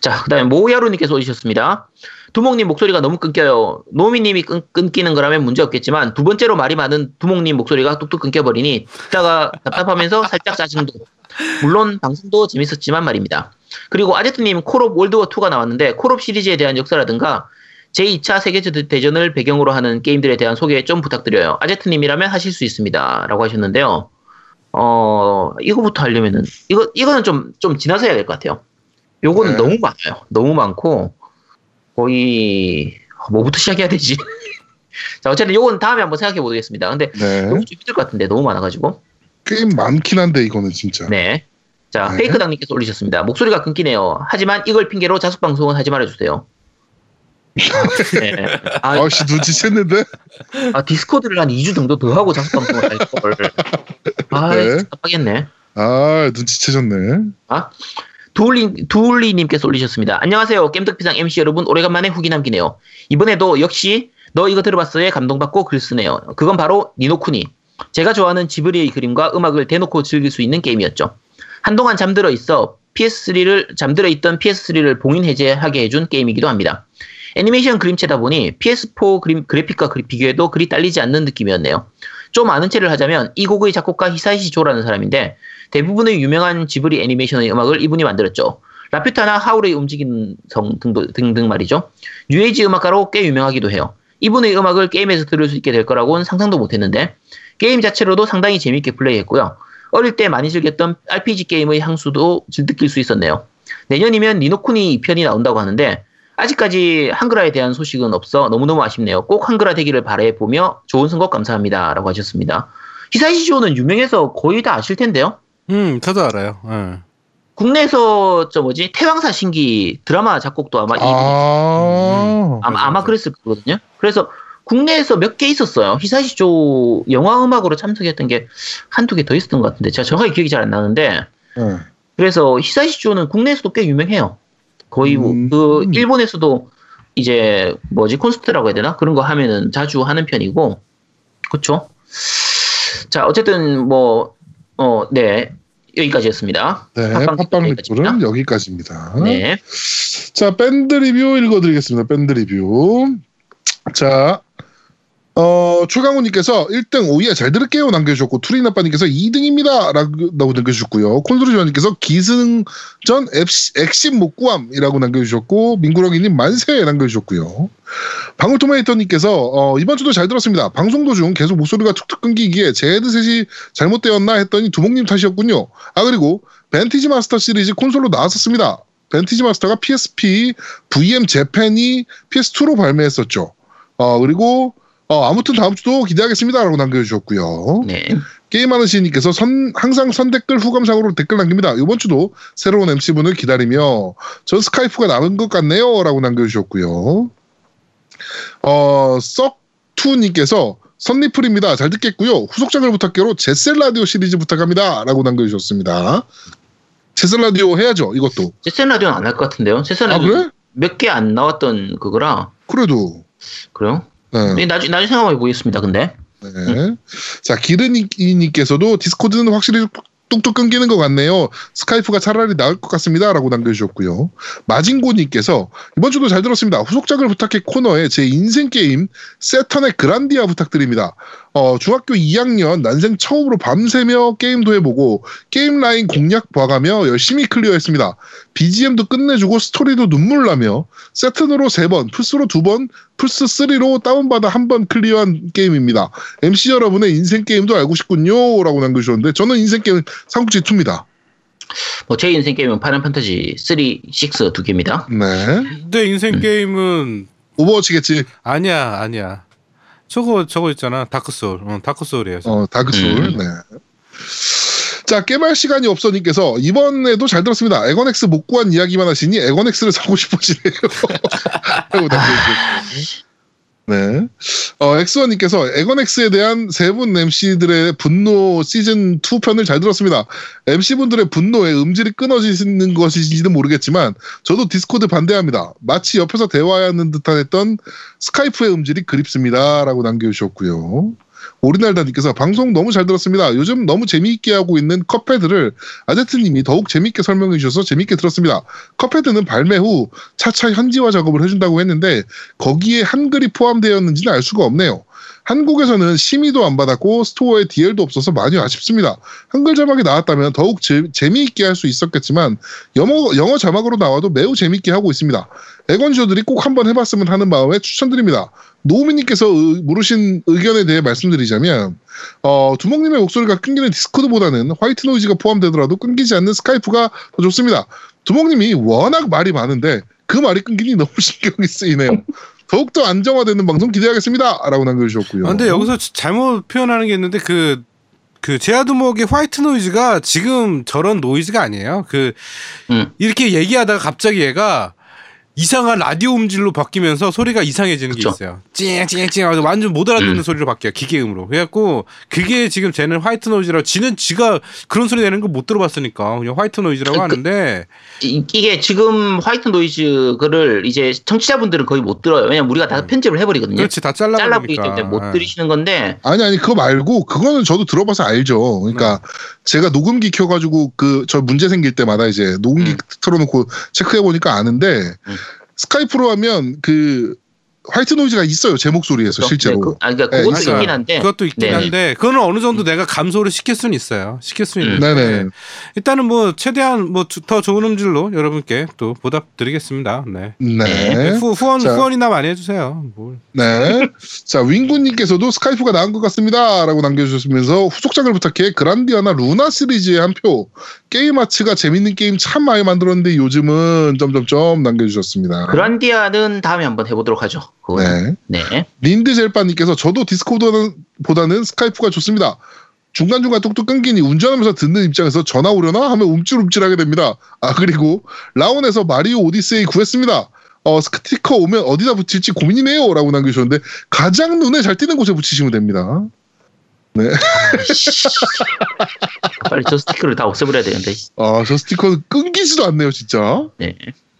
자, 그 다음에 모야루님께서 오셨습니다. 두목님 목소리가 너무 끊겨요. 노미님이 끊, 끊기는 거라면 문제 없겠지만 두 번째로 말이 많은 두목님 목소리가 뚝뚝 끊겨버리니 듣다가 답답하면서 살짝 짜증도. 물론 방송도 재밌었지만 말입니다. 그리고 아제트님 콜옵 월드워2가 나왔는데 콜옵 시리즈에 대한 역사라든가 제2차 세계대전을 배경으로 하는 게임들에 대한 소개 좀 부탁드려요. 아제트님이라면 하실 수 있습니다. 라고 하셨는데요. 어, 이거부터 하려면은, 이거, 이거는 좀, 좀 지나서 해야 될 것 같아요. 요거는 네. 너무 많아요. 너무 많고, 거의, 뭐부터 시작해야 되지? 자, 어쨌든 요건 다음에 한번 생각해 보겠습니다. 근데 네. 너무 좀 힘들 것 같은데, 너무 많아가지고. 게임 많긴 한데 이거는 진짜. 네. 자, 네. 페이크 당님께서 올리셨습니다. 목소리가 끊기네요. 하지만 이걸 핑계로 자숙 방송은 하지 말아주세요. 아, 네. 아, 아씨 눈치챘는데. 아, 디스코드를 한 2주 정도 더 하고 자숙 방송을 할 걸. 아, 네. 답답하겠네. 아 눈치채셨네. 아, 두울리, 두울리님께서 올리셨습니다. 안녕하세요. 겜덕비상 MC 여러분, 오래간만에 후기 남기네요. 이번에도 역시 너 이거 들어봤어에 감동받고 글 쓰네요. 그건 바로 니노쿠니. 제가 좋아하는 지브리의 그림과 음악을 대놓고 즐길 수 있는 게임이었죠. 한동안 잠들어 있어 PS3를, 잠들어 있던 PS3를 봉인 해제하게 해준 게임이기도 합니다. 애니메이션 그림체다 보니 PS4 그림, 그래픽과 그리- 비교해도 그리 딸리지 않는 느낌이었네요. 좀 아는 체를 하자면 이 곡의 작곡가 히사이시 조라는 사람인데 대부분의 유명한 지브리 애니메이션의 음악을 이분이 만들었죠. 라퓨타나 하울의 움직이는 성 등도, 등등 말이죠. 뉴에이지 음악가로 꽤 유명하기도 해요. 이분의 음악을 게임에서 들을 수 있게 될 거라고는 상상도 못했는데 게임 자체로도 상당히 재밌게 플레이했고요. 어릴 때 많이 즐겼던 RPG 게임의 향수도 느낄 수 있었네요. 내년이면 니노쿠니 2편이 나온다고 하는데 아직까지 한글화에 대한 소식은 없어 너무너무 아쉽네요. 꼭 한글화 되기를 바라보며 좋은 선곡 감사합니다. 라고 하셨습니다. 히사이시조는 유명해서 거의 다 아실 텐데요. 음, 저도 알아요. 예. 국내에서 저 뭐지 태왕사 신기 드라마 작곡도 아마 이 아. 아마, 맞아, 아마 맞아. 그랬을 거거든요. 그래서 국내에서 몇 개 있었어요. 히사시조 영화 음악으로 참석했던 게 한두 개 더 있었던 것 같은데 제가 정확히 기억이 잘 안 나는데 네. 그래서 히사시조는 국내에서도 꽤 유명해요. 거의 뭐 음. 그 일본에서도 이제 뭐지 콘서트라고 해야 되나 그런 거 하면은 자주 하는 편이고 그렇죠. 자 어쨌든 뭐 어 네 여기까지였습니다. 네. 팟빵. 댓글은 여기까지입니다. 네. 자 밴드 리뷰 읽어드리겠습니다. 밴드 리뷰. 자, 어, 최강훈님께서 1등 오예 잘 들을게요 남겨주셨고 투리나빠님께서 2등입니다 라고 남겨주셨고요. 콘솔이님께서 기승전 액심 목구함이라고 남겨주셨고 민구렁이님 만세 남겨주셨고요. 방울토마이터님께서 어, 이번 주도 잘 들었습니다. 방송 도중 계속 목소리가 툭툭 끊기기에 제 헤드셋이 잘못되었나 했더니 두목님 탓이었군요. 아 그리고 벤티지 마스터 시리즈 콘솔로 나왔었습니다. 벤티지 마스터가 PSP, VM 재팬이 PS2로 발매했었죠. 어, 그리고 어, 아무튼 다음 주도 기대하겠습니다라고 남겨주셨고요. 네. 게임하는 시인님께서 선, 항상 선댓글 후감상으로 댓글 남깁니다. 이번 주도 새로운 MC분을 기다리며 전 스카이프가 남은 것 같네요라고 남겨주셨고요. 어, 썩투님께서 선리플입니다. 잘 듣겠고요. 후속작을 부탁해로 제셀 라디오 시리즈 부탁합니다라고 남겨주셨습니다. 제셀 라디오 해야죠. 이것도. 세선 라디오는 안 할 것 같은데요. 아 라디오 그래? 몇개 안 나왔던 그거라. 그래도. 그래요? 네. 네, 나중 나중에 생각해 보겠습니다. 근데 네. 자, 기르니님께서도 디스코드는 확실히 뚝뚝 끊기는 것 같네요. 스카이프가 차라리 나을 것 같습니다. 라고 남겨주셨고요. 마진고님께서 이번 주도 잘 들었습니다. 후속작을 부탁해 코너에 제 인생 게임 세턴의 그란디아 부탁드립니다. 어, 중학교 2학년 난생 처음으로 밤새며 게임도 해보고 게임 라인 공략 봐가며 열심히 클리어했습니다. BGM도 끝내주고 스토리도 눈물 나며 세턴으로 3번, 플스로 2번, 플스 3로 다운받아 한 번 클리어한 게임입니다. MC 여러분의 인생 게임도 알고 싶군요. 라고 남겨주셨는데 저는 인생 게임 삼국지 2입니다. 뭐 제 인생 게임은 파이널 판타지 3, 6 두 개입니다. 네. 내 인생 게임은 오버워치겠지. 아니야 아니야. 저거 저거 있잖아 다크 소울. 어, 다크 소울이에요. 저거. 어, 다크솔. 음. 네. 자, 깨말 시간이 없어님께서 이번에도 잘 들었습니다. 엑원엑스 못 구한 이야기만 하시니 엑원엑스를 사고 싶어지네요. 라고 남겨주셨고. 네. 어, 엑스원님께서 엑원엑스에 대한 세 분 MC들의 분노 시즌 2 편을 잘 들었습니다. MC분들의 분노에 음질이 끊어지는 것인지는 모르겠지만 저도 디스코드 반대합니다. 마치 옆에서 대화하는 듯한 했던 스카이프의 음질이 그립습니다. 라고 남겨주셨고요. 오리날다님께서 방송 너무 잘 들었습니다. 요즘 너무 재미있게 하고 있는 컵패드를 아제트님이 더욱 재미있게 설명해 주셔서 재미있게 들었습니다. 컵패드는 발매 후 차차 현지화 작업을 해준다고 했는데 거기에 한글이 포함되었는지는 알 수가 없네요. 한국에서는 심의도 안 받았고 스토어에 DL도 없어서 많이 아쉽습니다. 한글 자막이 나왔다면 더욱 재, 재미있게 할 수 있었겠지만 영어, 영어 자막으로 나와도 매우 재미있게 하고 있습니다. 애건쇼들이 꼭 한번 해봤으면 하는 마음에 추천드립니다. 노우미님께서 의- 물으신 의견에 대해 말씀드리자면 어, 두목님의 목소리가 끊기는 디스코드보다는 white noise가 포함되더라도 끊기지 않는 스카이프가 더 좋습니다. 두목님이 워낙 말이 많은데 그 말이 끊기니 너무 신경이 쓰이네요. 더욱더 안정화되는 방송 기대하겠습니다. 라고 남겨주셨고요. 아, 근데 여기서 자- 잘못 표현하는 게 있는데 그. 그 제아두목의 white noise가 지금 저런 노이즈가 아니에요. 그 음. 이렇게 얘기하다가 갑자기 얘가 이상한 라디오 음질로 바뀌면서 소리가 이상해지는 그쵸. 게 있어요. 찡찡찡 하면서 완전 못 알아듣는 음. 소리로 바뀌어요. 기계음으로. 그래갖고 그게 지금 쟤는 white noise라고 지는 지가 그런 소리 내는 거 못 들어봤으니까 그냥 white noise라고 그- 하는데 이- 이게 지금 white noise 그를 이제 청취자분들은 거의 못 들어요. 왜냐면 우리가 다 편집을 해버리거든요. 음. 그렇지 다 잘라보기 잘라버리니까. 때문에 못 예. 들으시는 건데 아니 아니 그거 말고 그거는 저도 들어봐서 알죠. 그러니까 제가 녹음기 켜가지고 그 저 문제 생길 때마다 이제 녹음기 음. 틀어놓고 체크해 보니까 아는데 음. 스카이프로 하면 그 화이트 노이즈가 있어요 제 목소리에서 네, 실제로. 그, 아니, 그러니까 네, 그것도 있어요. 있긴 한데 그것도 있긴 네. 한데 그거는 어느 정도 내가 감소를 시킬 수는 있어요. 시킬 수는 음. 있는데 네네. 일단은 뭐 최대한 뭐 더 좋은 음질로 여러분께 또 보답드리겠습니다. 네. 네. 후, 후원 자. 후원이나 많이 해주세요. 뭘. 네. 자, 윙구님께서도 스카이프가 나은 것 같습니다. 라고 남겨주셨으면서 후속작을 부탁해 그란디아나 루나 시리즈의 한 표. 게임 아츠가 재밌는 게임 참 많이 만들었는데 요즘은 점점점 남겨주셨습니다. 그란디아는 다음에 한번 해보도록 하죠. 네. 네. 린드젤바님께서 저도 디스코드보다는 보다는 스카이프가 좋습니다. 중간중간 뚝뚝 끊기니 운전하면서 듣는 입장에서 전화 오려나 하면 움찔움찔하게 됩니다. 아 그리고 라온에서 마리오 오디세이 구했습니다. 어 스티커 오면 어디다 붙일지 고민이네요 라고 남겨주셨는데 가장 눈에 잘 띄는 곳에 붙이시면 됩니다. 빨리 저 스티커를 다 없애버려야 되는데. 아 저 스티커 끊기지도 않네요 진짜. 네.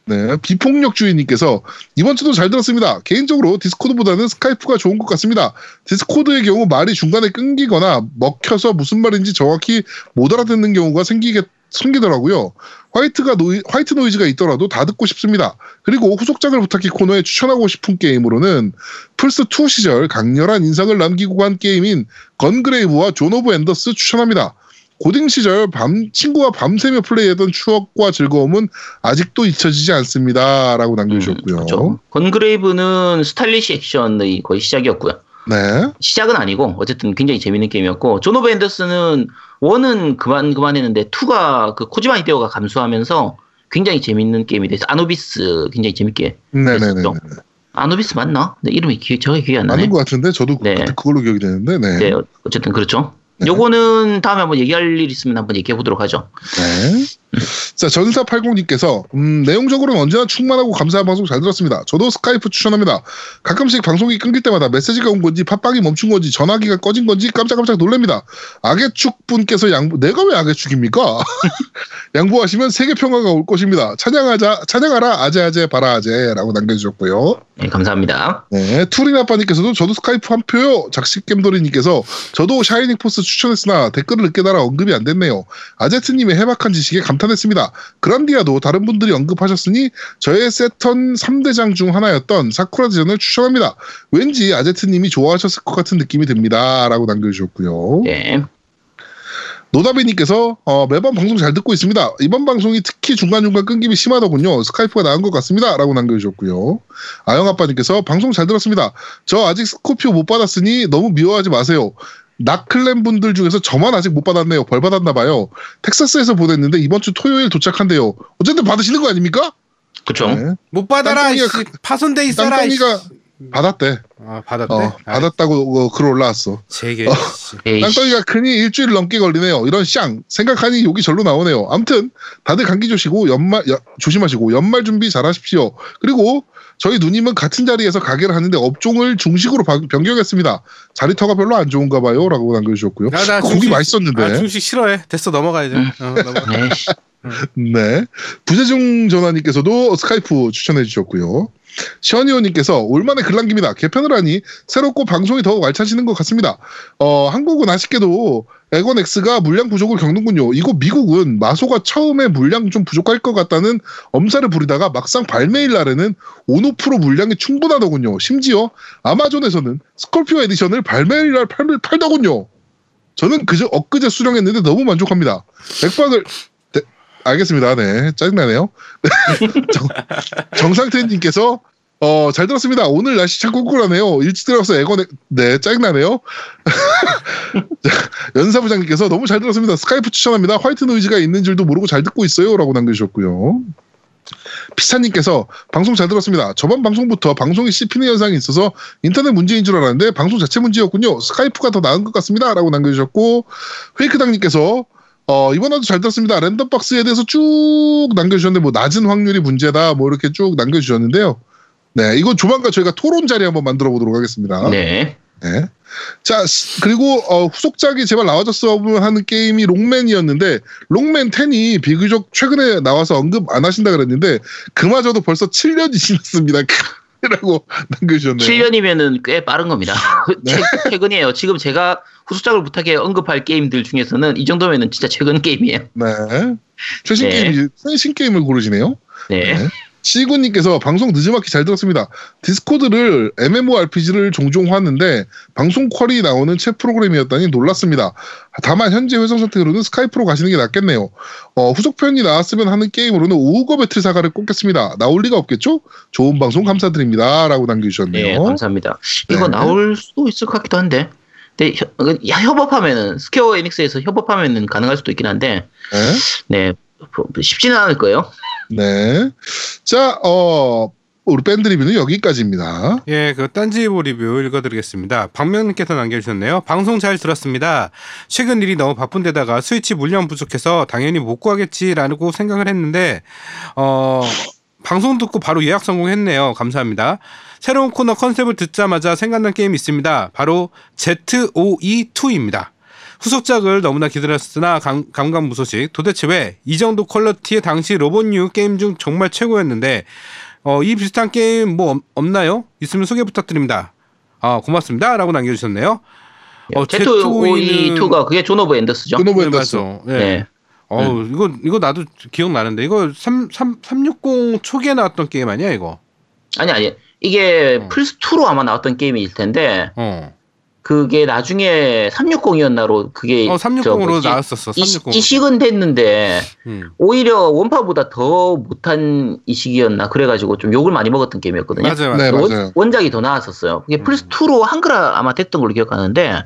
네, 비폭력주의님께서 이번 주도 잘 들었습니다. 개인적으로 디스코드보다는 스카이프가 좋은 것 같습니다. 디스코드의 경우 말이 중간에 끊기거나 먹혀서 무슨 말인지 정확히 못 알아듣는 경우가 생기게 숨기더라고요. white가 noi, white noise가 있더라도 다 듣고 싶습니다. 그리고 후속작을 부탁해 코너에 추천하고 싶은 게임으로는 플스2 시절 강렬한 인상을 남기고 간 게임인 건그레이브와 존 오브 엔더스 추천합니다. 고딩 시절 밤, 친구와 밤새며 플레이했던 추억과 즐거움은 아직도 잊혀지지 않습니다. 라고 남겨주셨고요. 그렇죠. 건그레이브는 스타일리시 액션의 거의 시작이었고요. 네. 시작은 아니고 어쨌든 굉장히 재밌는 게임이었고 존 오브 엔더스는 one은 그만 그만했는데 two가 그 코지마 히데오가 감수하면서 굉장히 재밌는 게임이 돼서 아누비스 굉장히 재밌게 네네네. 했었죠. 아누비스 맞나? 네, 이름이 기억, 정확히 기억이 안 나네. 아는 것 같은데 저도 네. 그걸로 기억이 되는데 네. 네, 어- 어쨌든 그렇죠. 네. 요거는 다음에 한번 얘기할 일 있으면 한번 얘기해 보도록 하죠. 네. 자, 전사80님께서, 음, 내용적으로는 언제나 충만하고 감사한 방송 잘 들었습니다. 저도 스카이프 추천합니다. 가끔씩 방송이 끊길 때마다 메시지가 온 건지, 팟빵이 멈춘 건지, 전화기가 꺼진 건지 깜짝깜짝 놀랍니다. 악의축 분께서 양보, 내가 왜 악의축입니까? 양보하시면 세계 평화가 올 것입니다. 찬양하자, 찬양하라, 아재아재, 바라아재. 라고 남겨주셨고요. 네, 감사합니다. 네, 투린 아빠님께서도 저도 스카이프 한 표요. 작식겜돌이님께서 저도 샤이닝 포스 추천했으나 댓글을 늦게 달아 언급이 안 됐네요. 아제트님의 해박한 지식에 감탄 했습니다. 그란디아도 다른 분들이 언급하셨으니 저의 세턴 3대장 중 하나였던 사쿠라 대전을 추천합니다. 왠지 아제트님이 좋아하셨을 것 같은 느낌이 듭니다. 라고 남겨주셨고요. 네. 노다비님께서 어, 매번 방송 잘 듣고 있습니다. 이번 방송이 특히 중간중간 끊김이 심하더군요. 스카이프가 나은 것 같습니다. 라고 남겨주셨고요. 아영아빠님께서 방송 잘 들었습니다. 저 아직 스코피오 못 받았으니 너무 미워하지 마세요. 나클랜 분들 중에서 저만 아직 못 받았네요. 벌 받았나 봐요. 텍사스에서 보냈는데 이번 주 토요일 도착한대요. 어쨌든 받으시는 거 아닙니까? 그쵸. 네. 못 받아라. 땅덩이가 씨. 파손돼 있어라. 땅덩이가 씨. 받았대. 아, 받았네. 어, 아, 받았다고 어, 글 올라왔어. 제게. 씨. 에이씨. 땅덩이가 크니 일주일 넘게 걸리네요. 이런 쌍 생각하니 욕이 절로 나오네요. 암튼 다들 감기 조시고 연말 여- 조심하시고 연말 준비 잘하십시오. 그리고 저희 누님은 같은 자리에서 가게를 하는데 업종을 중식으로 바- 변경했습니다. 자리터가 별로 안 좋은가 봐요 라고 남겨주셨고요. 야, 나 고기 중식- 맛있었는데. 아, 중식 싫어해. 됐어 넘어가야죠. 음. 어, 넘어가. 에이씨. 네. 부재중 전화님께서도 스카이프 추천해 주셨고요. 시원이호님께서 올만에 글 남깁니다. 개편을 하니 새롭고 방송이 더욱 알차지는 것 같습니다. 어, 한국은 아쉽게도 엑원엑스가 물량 부족을 겪는군요. 이거 미국은 마소가 처음에 물량 좀 부족할 것 같다는 엄살을 부리다가 막상 발매일 날에는 오노 프로 물량이 충분하더군요. 심지어 아마존에서는 스콜피오 에디션을 발매일 날 팔, 팔더군요. 저는 그저 엊그제 수령했는데 너무 만족합니다. 백박을 네, 알겠습니다. 네, 짜증나네요. 정, 정상태님께서 어, 잘 들었습니다. 오늘 날씨 참 꿀꿀하네요. 일찍 들어가서 엑원, 네, 짜증나네요. 자, 연사부장님께서 너무 잘 들었습니다. 스카이프 추천합니다. white noise가 있는 줄도 모르고 잘 듣고 있어요. 라고 남겨주셨고요. 피차님께서 방송 잘 들었습니다. 저번 방송부터 방송이 씹히는 현상이 있어서 인터넷 문제인 줄 알았는데 방송 자체 문제였군요. 스카이프가 더 나은 것 같습니다. 라고 남겨주셨고 페이크당님께서 어, 이번 화도 잘 들었습니다. 랜덤박스에 대해서 쭉 남겨주셨는데 뭐 낮은 확률이 문제다 뭐 이렇게 쭉 남겨주셨는데요. 네, 이건 조만간 저희가 토론 자리 한번 만들어 보도록 하겠습니다. 네. 네. 자, 시- 그리고 어, 후속작이 제발 나와줬어 하는 게임이 롱맨이었는데 롱맨 10이 비교적 최근에 나와서 언급 안 하신다 그랬는데 그마저도 벌써 7년이 지났습니다. 라고 남겨주셨네요. 7년이면은 꽤 빠른 겁니다. 네. 최, 최근이에요. 지금 제가 후속작을 부탁해 언급할 게임들 중에서는 이 정도면은 진짜 최근 게임이에요. 네. 최신 네. 게임, 최신 게임을 고르시네요. 네. 네. 시구님께서 방송 늦음막히 잘 들었습니다. 디스코드를 MMORPG를 종종 하는데 방송 퀄이 나오는 챗 프로그램이었다니 놀랐습니다. 다만 현재 회선 선택으로는 스카이프로 가시는 게 낫겠네요. 어, 후속편이 나왔으면 하는 게임으로는 오우거 배틀 사가를 꼽겠습니다. 나올 리가 없겠죠? 좋은 방송 감사드립니다. 라고 남겨주셨네요. 네, 감사합니다. 이거 네. 나올 수도 있을 것 같기도 한데. 근데 협, 야, 협업하면은 스퀘어 에닉스에서 협업하면은 가능할 수도 있긴 한데, 네. 네 뭐, 쉽지는 않을 거예요. 네. 자, 어, 우리 밴드 리뷰는 여기까지입니다. 예, 그 딴지일보 리뷰 읽어드리겠습니다. 박명님께서 남겨주셨네요. 방송 잘 들었습니다. 최근 일이 너무 바쁜데다가 스위치 물량 부족해서 당연히 못 구하겠지라고 생각을 했는데 어 방송 듣고 바로 예약 성공했네요. 감사합니다. 새로운 코너 컨셉을 듣자마자 생각난 게임이 있습니다. 바로 ZOE2입니다. 후속작을 너무나 기다렸으나 감, 감감무소식 도대체 왜 이 정도 퀄러티의 당시 로봇류 게임 중 정말 최고였는데 어, 이 비슷한 게임 뭐 없- 없나요? 있으면 소개 부탁드립니다. 아 고맙습니다. 라고 남겨주셨네요. 어, Z2E2가 그게 Zone of Enders죠. Zone of 네, Enders. 맞아. 예. 네. 어우 이거 이거 나도 기억나는데 이거 3, 3, 360 초기에 나왔던 게임 아니야 이거? 아니 아니 이게 어. 플스 2로 아마 나왔던 게임일 텐데 어. 그게 나중에 360이었나로 그게 어저 360으로 뭐지? 나왔었어. 이식, 360. 이식은 됐는데 음. 오히려 원판보다 더 못한 이식이었나 그래가지고 좀 욕을 많이 먹었던 게임이었거든요. 맞아요, 맞아요. 네, 원- 맞아요. 원 작이 더 나왔었어요. 그게 음. 플스 2로 한글화 아마 됐던 걸로 기억하는데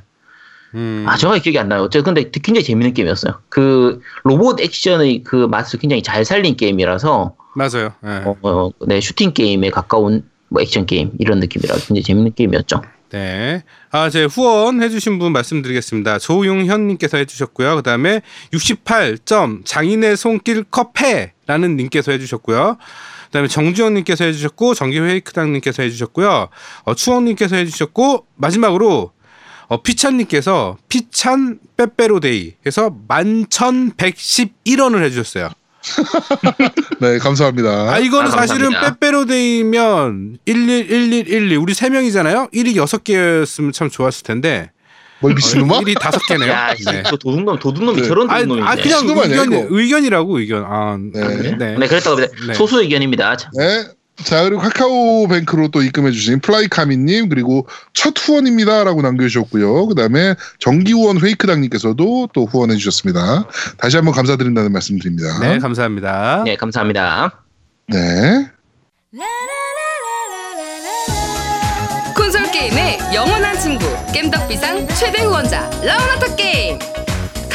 음. 아 정확히 기억이 안 나요. 어쨌든 근데 굉장히 재밌는 게임이었어요. 그 로봇 액션의 그 맛을 굉장히 잘 살린 게임이라서 맞아요. 예. 어, 어, 네 슈팅 게임에 가까운 뭐 액션 게임 이런 느낌이라 굉장히 재밌는 게임이었죠. 네. 아, 제 후원 해주신 분 말씀드리겠습니다. 조용현님께서 해주셨고요. 그 다음에 68 점 장인의 손길 컵해라는 님께서 해주셨고요. 그 다음에 정주영님께서 해주셨고, 정기회이크당님께서 해주셨고요. 어, 추억님께서 해주셨고, 마지막으로, 어, 피찬님께서 피찬 빼빼로데이 해서 11,111원을 해주셨어요. 네, 감사합니다. 아 이거는 아, 사실은 감사합니다. 빼빼로데이면 111112 우리 세 명이잖아요. 1이 6개였으면 참 좋았을 텐데. 뭘 미친놈아? 1이 5개네요. 야, 네. 저 도둑놈 도둑놈이 네. 저런 아, 도둑놈인데. 아 그냥 의견? 의견이라고 의견. 아, 네. 네. 네, 그랬다고 합니다. 네. 소수 의견입니다. 자, 네. 자, 그리고 카카오뱅크로 또 입금해주신 플라이카미님, 그리고 첫 후원입니다라고 남겨주셨고요. 그 다음에 정기후원 페이크당님께서도 또 후원해주셨습니다. 다시 한번 감사드린다는 말씀 드립니다. 네, 감사합니다. 네, 감사합니다. 네. 콘솔 게임의 영원한 친구 겜덕비상 최대 후원자 라운하터 게임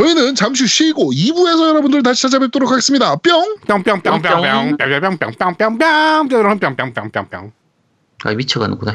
저희는 잠시 쉬고 2부에서 여러분들 다시 찾아뵙도록 하겠습니다. 뿅! 뿅뿅뿅뿅뿅 뿅뿅뿅뿅뿅뿅 뿅 뿅뿅뿅뿅뿅뿅 아, 미쳐가는구나.